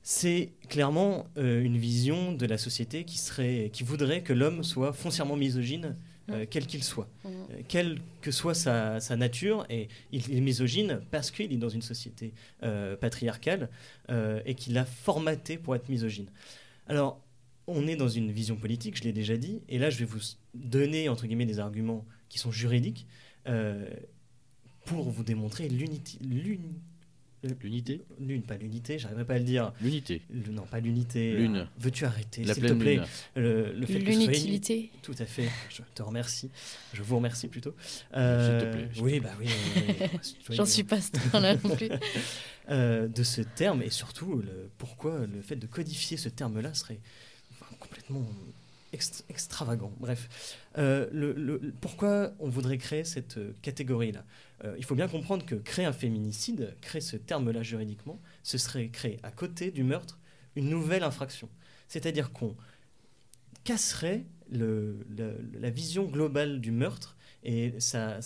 Speaker 2: C'est clairement euh, une vision de la société qui, serait, qui voudrait que l'homme soit foncièrement misogyne, euh, quel qu'il soit, mmh. euh, quelle que soit sa, sa, nature. Et il est misogyne parce qu'il est dans une société patriarcale et qu'il l'a formaté pour être misogyne. Alors, on est dans une vision politique, je l'ai déjà dit, et là je vais vous donner entre guillemets des arguments qui sont juridiques euh, pour vous démontrer l'unité.
Speaker 1: L'unité
Speaker 2: Lune, pas l'unité, j'arriverai pas à le dire.
Speaker 1: L'unité.
Speaker 2: Non, pas l'unité.
Speaker 1: Lune.
Speaker 2: Veux-tu arrêter,
Speaker 1: s'il te plaît
Speaker 3: Le, le fait.
Speaker 2: Tout à fait. Je te remercie. Je vous remercie plutôt. Euh,
Speaker 1: s'il te plaît.
Speaker 2: Oui, bah oui.
Speaker 3: J'en suis pas <laughs> là non plus.
Speaker 2: Euh, de ce terme et surtout le, pourquoi le fait de codifier ce terme-là serait complètement extravagant. Bref, euh, pourquoi on voudrait créer cette euh, catégorie-là? Euh, Il faut bien comprendre que créer un féminicide, créer ce terme-là juridiquement, ce serait créer à côté du meurtre une nouvelle infraction. C'est-à-dire qu'on casserait la vision globale du meurtre et sa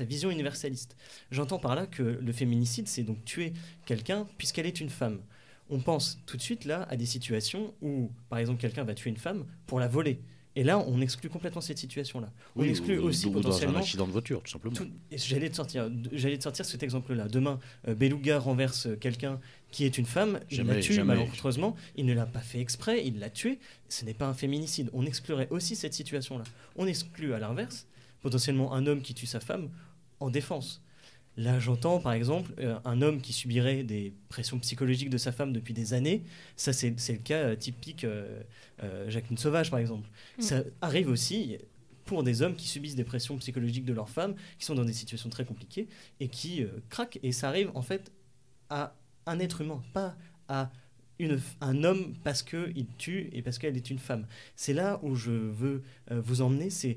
Speaker 2: vision universaliste. J'entends par là que le féminicide, c'est donc tuer quelqu'un puisqu'elle est une femme on pense tout de suite là à des situations où, par exemple, quelqu'un va tuer une femme pour la voler. Et là, on exclut complètement cette situation-là. On exclut aussi potentiellement.
Speaker 1: Dans un accident de voiture, tout simplement.
Speaker 2: J'allais te sortir, j'allais te sortir cet exemple-là. Demain, euh, Beluga renverse quelqu'un qui est une femme, il la tue malheureusement. Il ne l'a pas fait exprès, il l'a tué. Ce n'est pas un féminicide. On exclurait aussi cette situation-là. On exclut à l'inverse potentiellement un homme qui tue sa femme en défense. Là, j'entends par exemple euh, un homme qui subirait des pressions psychologiques de sa femme depuis des années. Ça, c'est le cas euh, typique euh, Jacqueline Sauvage, par exemple. Mm. Ça arrive aussi pour des hommes qui subissent des pressions psychologiques de leur femme, qui sont dans des situations très compliquées et qui craquent. Et ça arrive en fait à un être humain, pas à une, un homme parce qu'il tue et parce qu'elle est une femme. C'est là où je veux vous emmener, c'est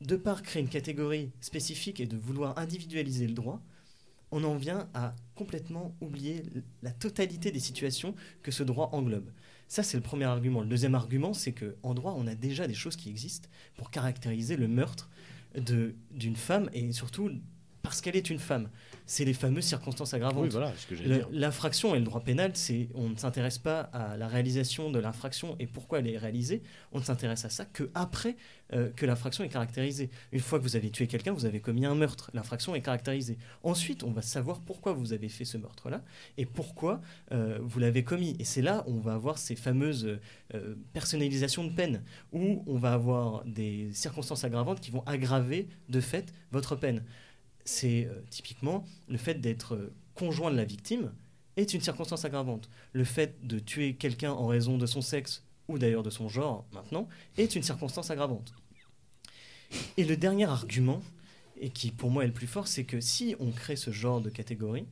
Speaker 2: de par créer une catégorie spécifique et de vouloir individualiser le droit, on en vient à complètement oublier la totalité des situations que ce droit englobe. Ça, c'est le premier argument. Le deuxième argument, c'est qu'en droit, on a déjà des choses qui existent pour caractériser le meurtre d'une femme et surtout parce qu'elle est une femme. C'est les fameuses circonstances aggravantes.
Speaker 1: Oui, voilà, ce que j'ai
Speaker 2: L'infraction et le droit pénal, c'est on ne s'intéresse pas à la réalisation de l'infraction et pourquoi elle est réalisée. On ne s'intéresse à ça que après euh, que l'infraction est caractérisée. Une fois que vous avez tué quelqu'un, vous avez commis un meurtre. L'infraction est caractérisée. Ensuite, on va savoir pourquoi vous avez fait ce meurtre-là et pourquoi euh, vous l'avez commis. Et c'est là où on va avoir ces fameuses euh, personnalisations de peine, où on va avoir des circonstances aggravantes qui vont aggraver de fait votre peine c'est euh, typiquement le fait d'être euh, conjoint de la victime est une circonstance aggravante. Le fait de tuer quelqu'un en raison de son sexe ou d'ailleurs de son genre maintenant est une circonstance aggravante. Et le dernier argument, et qui pour moi est le plus fort, c'est que si on crée ce genre de catégorie,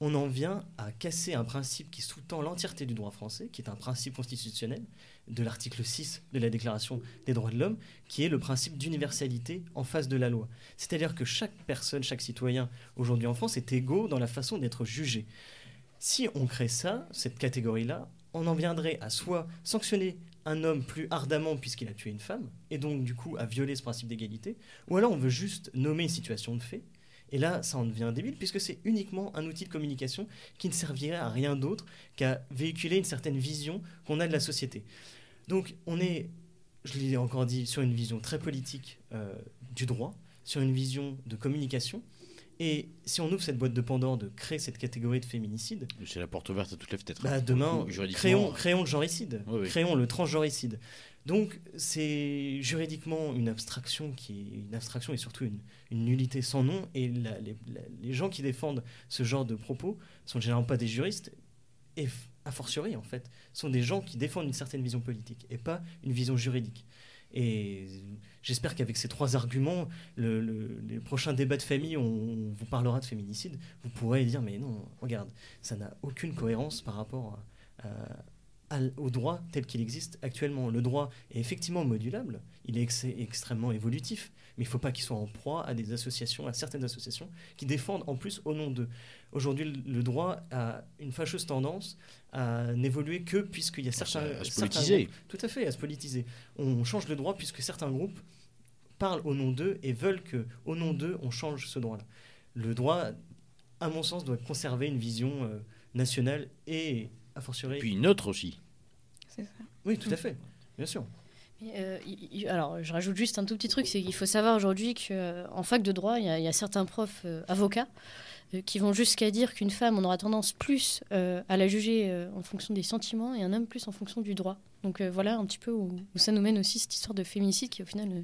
Speaker 2: on en vient à casser un principe qui sous-tend l'entièreté du droit français, qui est un principe constitutionnel de l'article 6 de la Déclaration des droits de l'homme, qui est le principe d'universalité en face de la loi. C'est-à-dire que chaque personne, chaque citoyen aujourd'hui en France est égaux dans la façon d'être jugé. Si on crée ça, cette catégorie-là, on en viendrait à soit sanctionner un homme plus ardemment puisqu'il a tué une femme, et donc du coup à violer ce principe d'égalité, ou alors on veut juste nommer une situation de fait, et là, ça en devient débile puisque c'est uniquement un outil de communication qui ne servirait à rien d'autre qu'à véhiculer une certaine vision qu'on a de la société. Donc on est, je l'ai encore dit, sur une vision très politique euh, du droit, sur une vision de communication. Et si on ouvre cette boîte de Pandore de créer cette catégorie de féminicide.
Speaker 1: C'est la porte ouverte à toutes les fenêtres.
Speaker 2: Bah, demain, créons, créons le genricide. Créons le transgenricide. Donc c'est juridiquement une abstraction qui est une abstraction et surtout une, nullité sans nom. Et les, gens qui défendent ce genre de propos sont généralement pas des juristes et a fortiori en fait sont des gens qui défendent une certaine vision politique et pas une vision juridique. Et j'espère qu'avec ces trois arguments, le, les prochains débats de famille, on, vous parlera de féminicide, vous pourrez dire mais non, regarde, ça n'a aucune cohérence par rapport à au droit tel qu'il existe actuellement. Le droit est effectivement modulable, il est extrêmement évolutif, mais il ne faut pas qu'il soit en proie à des associations, à certaines associations qui défendent en plus au nom d'eux. Aujourd'hui, le droit a une fâcheuse tendance à n'évoluer que puisqu'il y a certains...
Speaker 1: À se politiser.
Speaker 2: tout à fait, à se politiser. On change le droit puisque certains groupes parlent au nom d'eux et veulent que, au nom d'eux, on change ce droit-là. Le droit, à mon sens, doit conserver une vision euh, nationale et a fortiori.
Speaker 1: Puis une autre aussi.
Speaker 2: Oui, tout à fait, bien sûr.
Speaker 3: Euh, alors, je rajoute juste un tout petit truc, c'est qu'il faut savoir aujourd'hui qu'en euh, fac de droit, il y, a certains profs euh, avocats qui vont jusqu'à dire qu'une femme, on aura tendance plus à la juger en fonction des sentiments et un homme plus en fonction du droit. Donc voilà un petit peu où, ça nous mène aussi cette histoire de féminicide qui au final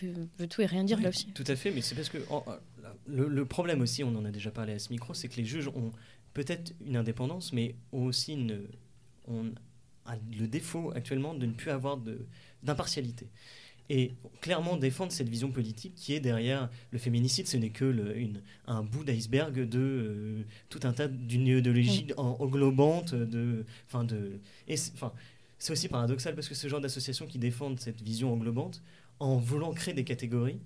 Speaker 3: veut, tout et rien dire là aussi.
Speaker 2: Tout à fait, mais c'est parce que le, le, problème aussi, on en a déjà parlé à ce micro, c'est que les juges ont peut-être une indépendance, mais ont aussi une, on, le défaut actuellement de ne plus avoir d'impartialité. Et clairement défendre cette vision politique qui est derrière le féminicide, ce n'est que le, une, un bout d'iceberg de euh, tout un tas d'une idéologie englobante. De, de, et c'est aussi paradoxal parce que ce genre d'associations qui défendent cette vision englobante, en voulant créer des catégories,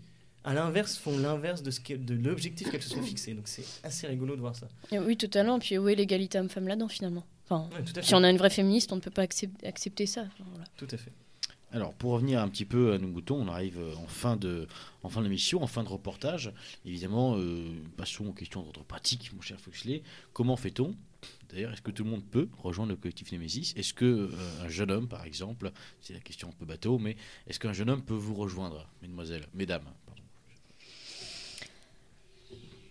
Speaker 2: à l'inverse, font l'inverse de, ce de l'objectif qu'elles se sont fixées. Donc c'est assez rigolo de voir ça.
Speaker 3: oui, totalement. Puis où est l'égalité homme-femme là-dedans finalement? Si on a une vraie féministe, on ne peut pas accepter, ça.
Speaker 2: Tout à fait.
Speaker 1: Alors, pour revenir un petit peu à nos moutons, on arrive en fin de, en fin d'émission, en fin de reportage. Évidemment, euh, passons aux questions d'ordre pratique, mon cher Foxley. Comment fait-on? D'ailleurs, est-ce que tout le monde peut rejoindre le collectif Nemesis? Est-ce que euh, un jeune homme, par exemple, c'est la question un peu bateau, mais est-ce qu'un jeune homme peut vous rejoindre, mesdemoiselles, mesdames?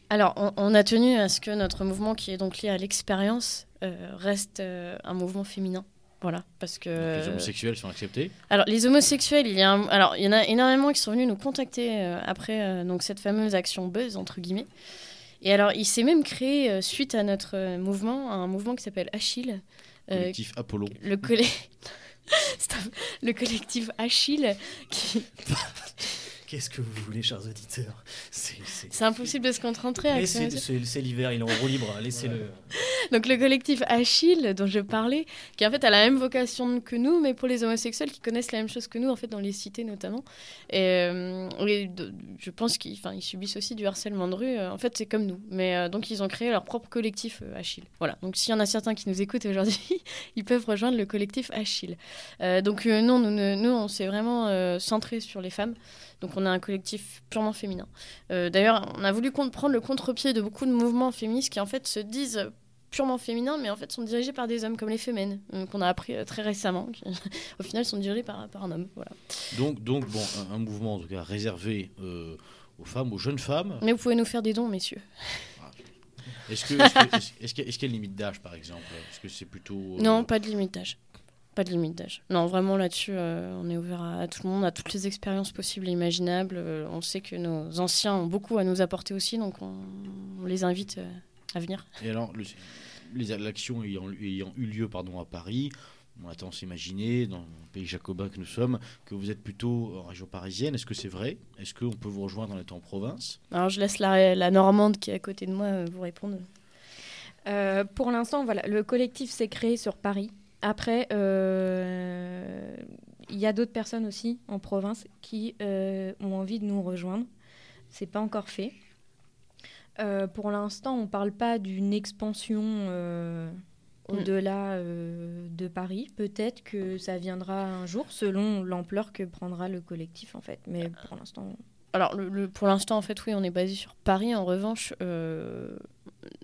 Speaker 3: Alors, on, a tenu à ce que notre mouvement, qui est donc lié à l'expérience, euh, reste euh, un mouvement féminin. Voilà, parce que...
Speaker 1: les homosexuels sont acceptés
Speaker 3: Alors, les homosexuels, il y, a alors, il y en a énormément qui sont venus nous contacter euh, après donc, cette fameuse action buzz, entre guillemets. Et alors, il s'est même créé, suite à notre mouvement, un mouvement qui s'appelle Achille.
Speaker 1: Collectif Apollo.
Speaker 3: Le, <laughs> le collectif Achille qui...
Speaker 2: Qu'est-ce que vous voulez, chers auditeurs?
Speaker 3: C'est impossible de se concentrer.
Speaker 2: C'est l'hiver, il est en roue libre, laissez-le.
Speaker 3: Donc le collectif Achille dont je parlais, qui en fait a la même vocation que nous, mais pour les homosexuels qui connaissent la même chose que nous, en fait dans les cités notamment. Et, euh, je pense qu'ils ils subissent aussi du harcèlement de rue. En fait, c'est comme nous. Mais euh, donc ils ont créé leur propre collectif euh, Achille. Voilà. Donc s'il y en a certains qui nous écoutent aujourd'hui, <laughs> ils peuvent rejoindre le collectif Achille. donc non, nous, nous, on s'est vraiment centré sur les femmes. Donc on a un collectif purement féminin. D'ailleurs, on a voulu prendre le contre-pied de beaucoup de mouvements féministes qui en fait se disent purement féminins, mais en fait sont dirigés par des hommes, comme les Femmes, euh, qu'on a appris euh, très récemment, qui <laughs> au final sont dirigés par, par un homme. Voilà.
Speaker 1: Donc, donc bon, un, mouvement en tout cas réservé euh, aux femmes, aux jeunes femmes.
Speaker 3: Mais vous pouvez nous faire des dons, messieurs.
Speaker 1: Ah. Est-ce qu'il est qu y, a une limite d'âge, par exemple? Est-ce que c'est plutôt...
Speaker 3: Non, pas de limite d'âge. Pas de limite d'âge. Non, vraiment là-dessus, on est ouvert à, tout le monde, à toutes les expériences possibles et imaginables. on sait que nos anciens ont beaucoup à nous apporter aussi, donc on, on les invite à venir.
Speaker 1: Et alors, l'action ayant, ayant, eu lieu pardon, à Paris, on attend s'imaginer, dans le pays jacobin que nous sommes, que vous êtes plutôt en région parisienne. Est-ce que c'est vrai? Est-ce qu'on peut vous rejoindre en étant en province?
Speaker 3: Alors, je laisse la, la, Normande qui est à côté de moi euh, vous répondre.
Speaker 4: Euh, pour l'instant, voilà, le collectif s'est créé sur Paris. Après, euh, il y a d'autres personnes aussi en province qui ont envie de nous rejoindre. C'est pas encore fait. Euh, pour l'instant, on ne parle pas d'une expansion euh, mm. au-delà euh, de Paris. Peut-être que ça viendra un jour selon l'ampleur que prendra le collectif, en fait. Mais pour l'instant.
Speaker 3: Alors, le, pour l'instant, en fait, oui, on est basé sur Paris. En revanche,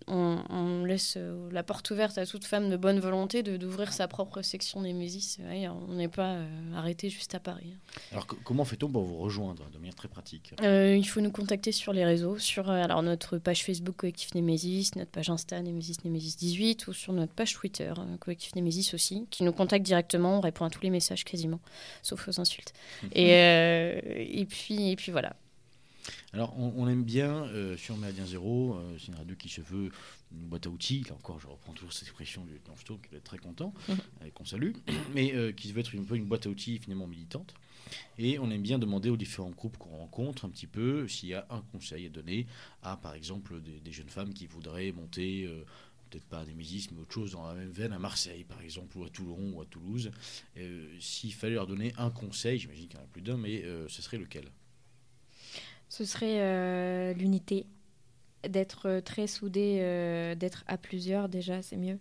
Speaker 3: on, laisse euh, la porte ouverte à toute femme de bonne volonté d'ouvrir sa propre section Némésis. on n'est pas euh, arrêté juste à Paris.
Speaker 1: Alors comment fait-on pour vous rejoindre de manière très pratique?
Speaker 3: Euh, Il faut nous contacter sur les réseaux, sur alors notre page Facebook Collectif Némésis, notre page Insta Némésis Némésis 18 ou sur notre page Twitter Collectif Némésis aussi, qui nous contacte directement. On répond à tous les messages quasiment, sauf aux insultes. <laughs> et, et, puis, et puis voilà.
Speaker 1: Alors, on, aime bien euh, sur Méridien Zéro, euh, c'est une radio qui se veut une boîte à outils. Là encore, je reprends toujours cette expression du Sto qui va être très content, <laughs> qu'on salue, mais euh, qui se veut être une, peu une boîte à outils finalement militante. Et on aime bien demander aux différents groupes qu'on rencontre un petit peu s'il y a un conseil à donner à, par exemple, des, jeunes femmes qui voudraient monter peut-être pas à des mais autre chose dans la même veine, à Marseille par exemple, ou à Toulon, ou à Toulouse. S'il fallait leur donner un conseil, j'imagine qu'il y en a plus d'un, mais ce serait lequel?
Speaker 4: Ce serait euh, l'unité, d'être très soudé, euh, d'être à plusieurs déjà, c'est mieux,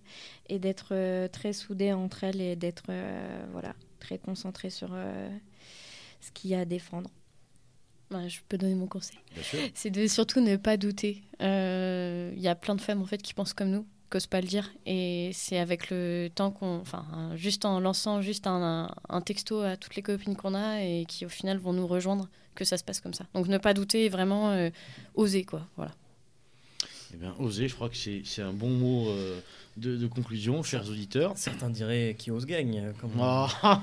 Speaker 4: et d'être euh, très soudé entre elles et d'être voilà, très concentré sur ce qu'il y a à défendre.
Speaker 3: je peux donner mon conseil. C'est de surtout ne pas douter. Il y a plein de femmes en fait qui pensent comme nous, qu'osent pas le dire, et c'est avec le temps qu'on, enfin, juste en lançant juste un, un texto à toutes les copines qu'on a et qui au final vont nous rejoindre que ça se passe comme ça. Donc ne pas douter, vraiment euh, oser, quoi. Voilà.
Speaker 1: Eh bien, oser, je crois que c'est un bon mot euh, de, conclusion, chers auditeurs.
Speaker 2: Certains diraient qui ose gagne. Euh, comme
Speaker 1: ah,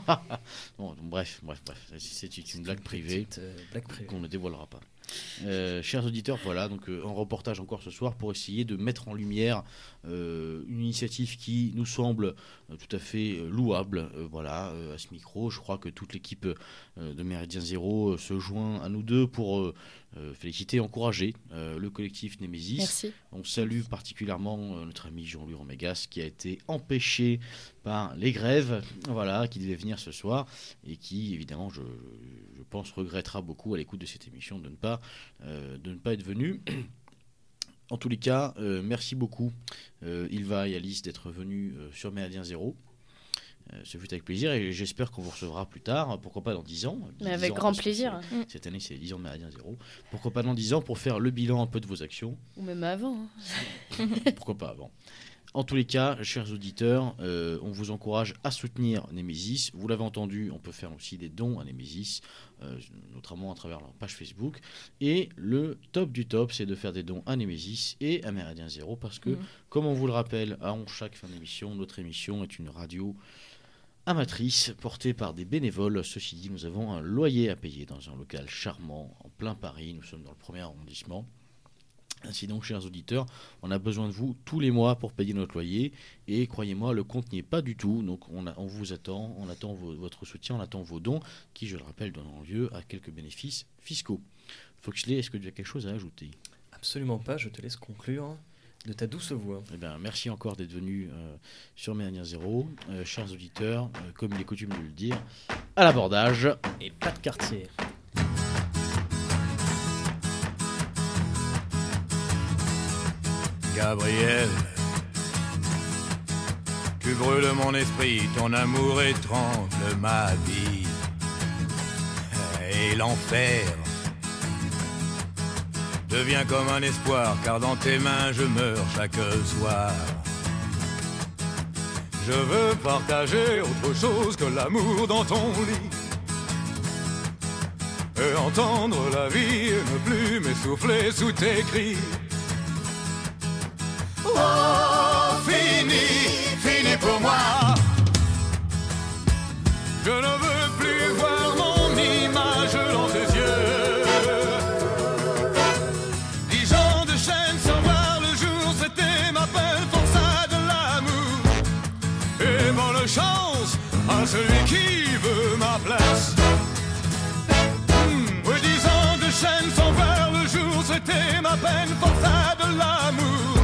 Speaker 1: bon, bref, bref, bref, c'est une blague privée, qu'on ne dévoilera pas. Euh, chers auditeurs, voilà, donc euh, un reportage encore ce soir pour essayer de mettre en lumière une initiative qui nous semble tout à fait louable. voilà, à ce micro, je crois que toute l'équipe de Méridien Zéro se joint à nous deux pour féliciter et encourager le collectif Némésis. On salue particulièrement notre ami Jean-Louis Romégas qui a été empêché par les grèves, voilà, qui devait venir ce soir et qui, évidemment, je, je pense, regrettera beaucoup à l'écoute de cette émission de ne pas, euh, de ne pas être venu. En tous les cas, euh, merci beaucoup, euh, Ilva et Alice, d'être venus sur Méridien Zéro. ce fut avec plaisir et j'espère qu'on vous recevra plus tard, pourquoi pas dans 10 ans.
Speaker 3: Mais avec grand plaisir.
Speaker 1: Cette année, c'est 10 ans de Méridien Zéro. Pourquoi pas dans 10 ans pour faire le bilan un peu de vos actions.
Speaker 3: Ou même avant.
Speaker 1: Hein. <laughs> pourquoi pas avant. En tous les cas, chers auditeurs, euh, on vous encourage à soutenir Nemesis. Vous l'avez entendu, on peut faire aussi des dons à Nemesis, euh, notamment à travers leur page Facebook. Et le top du top, c'est de faire des dons à Nemesis et à Méridien Zéro, parce que, mmh. comme on vous le rappelle à chaque fin d'émission, notre émission est une radio amatrice portée par des bénévoles. Ceci dit, nous avons un loyer à payer dans un local charmant en plein Paris. Nous sommes dans le premier arrondissement. Ainsi donc, chers auditeurs, on a besoin de vous tous les mois pour payer notre loyer. Et croyez-moi, le compte n'y est pas du tout. Donc on, vous attend, on attend votre soutien, on attend vos dons, qui, je le rappelle, donneront lieu à quelques bénéfices fiscaux. Foxley, est-ce que tu as quelque chose à ajouter?
Speaker 2: Absolument pas, je te laisse conclure. de ta douce voix.
Speaker 1: Eh ben, merci encore d'être venu euh, sur Méania Zéro. Euh, chers auditeurs, euh, comme il est coutume de le dire, à l'abordage.
Speaker 2: Et pas de quartier.
Speaker 5: Gabriel, tu brûles mon esprit, ton amour étrangle ma vie. Et l'enfer devient comme un espoir, car dans tes mains je meurs chaque soir. Je veux partager autre chose que l'amour dans ton lit. Et entendre la vie ne plus m'essouffler sous tes cris. Moi. Je ne veux plus voir mon image dans tes yeux. Dix ans de chaîne sans voir le jour, c'était ma peine pour ça de l'amour. Et bonne chance à celui qui veut ma place. Oui, dix ans de chaîne sans voir le jour, c'était ma peine pour ça de l'amour.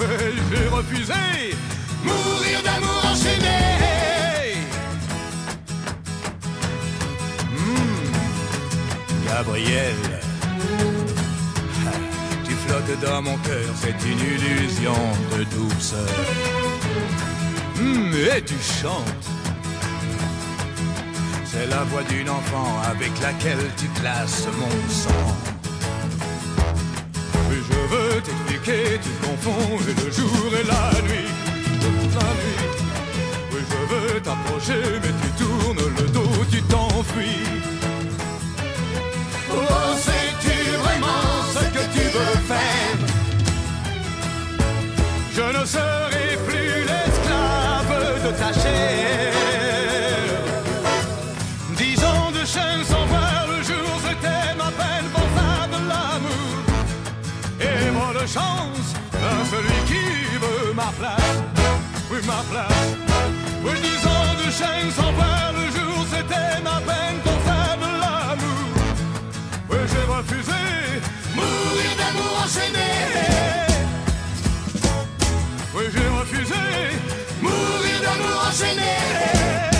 Speaker 5: Et j'ai refusé mourir d'amour enchaîné. Hmm, Gabriel, tu flottes dans mon cœur, c'est une illusion de douceur. Hmm, et tu chantes. C'est la voix d'une enfant avec laquelle tu classes mon sang. Oui, je veux t'expliquer, tu confonds le jour et la nuit. Oui, je veux t'approcher, mais tu tournes le dos, tu t'enfuis. Oh, sais-tu vraiment ce que tu veux faire? Je ne serai plus l'esclave de ta chair. Dix ans de chaîne sans voir le jour, c'était ma peine pour faire de l'amour. Et bonne chance ma place. Disant de chaîne sans voir le jour, c'était ma peine pour faire de l'amour. Oui, j'ai refusé, mourir d'amour enchaîné. Oui, j'ai refusé, mourir d'amour enchaîné.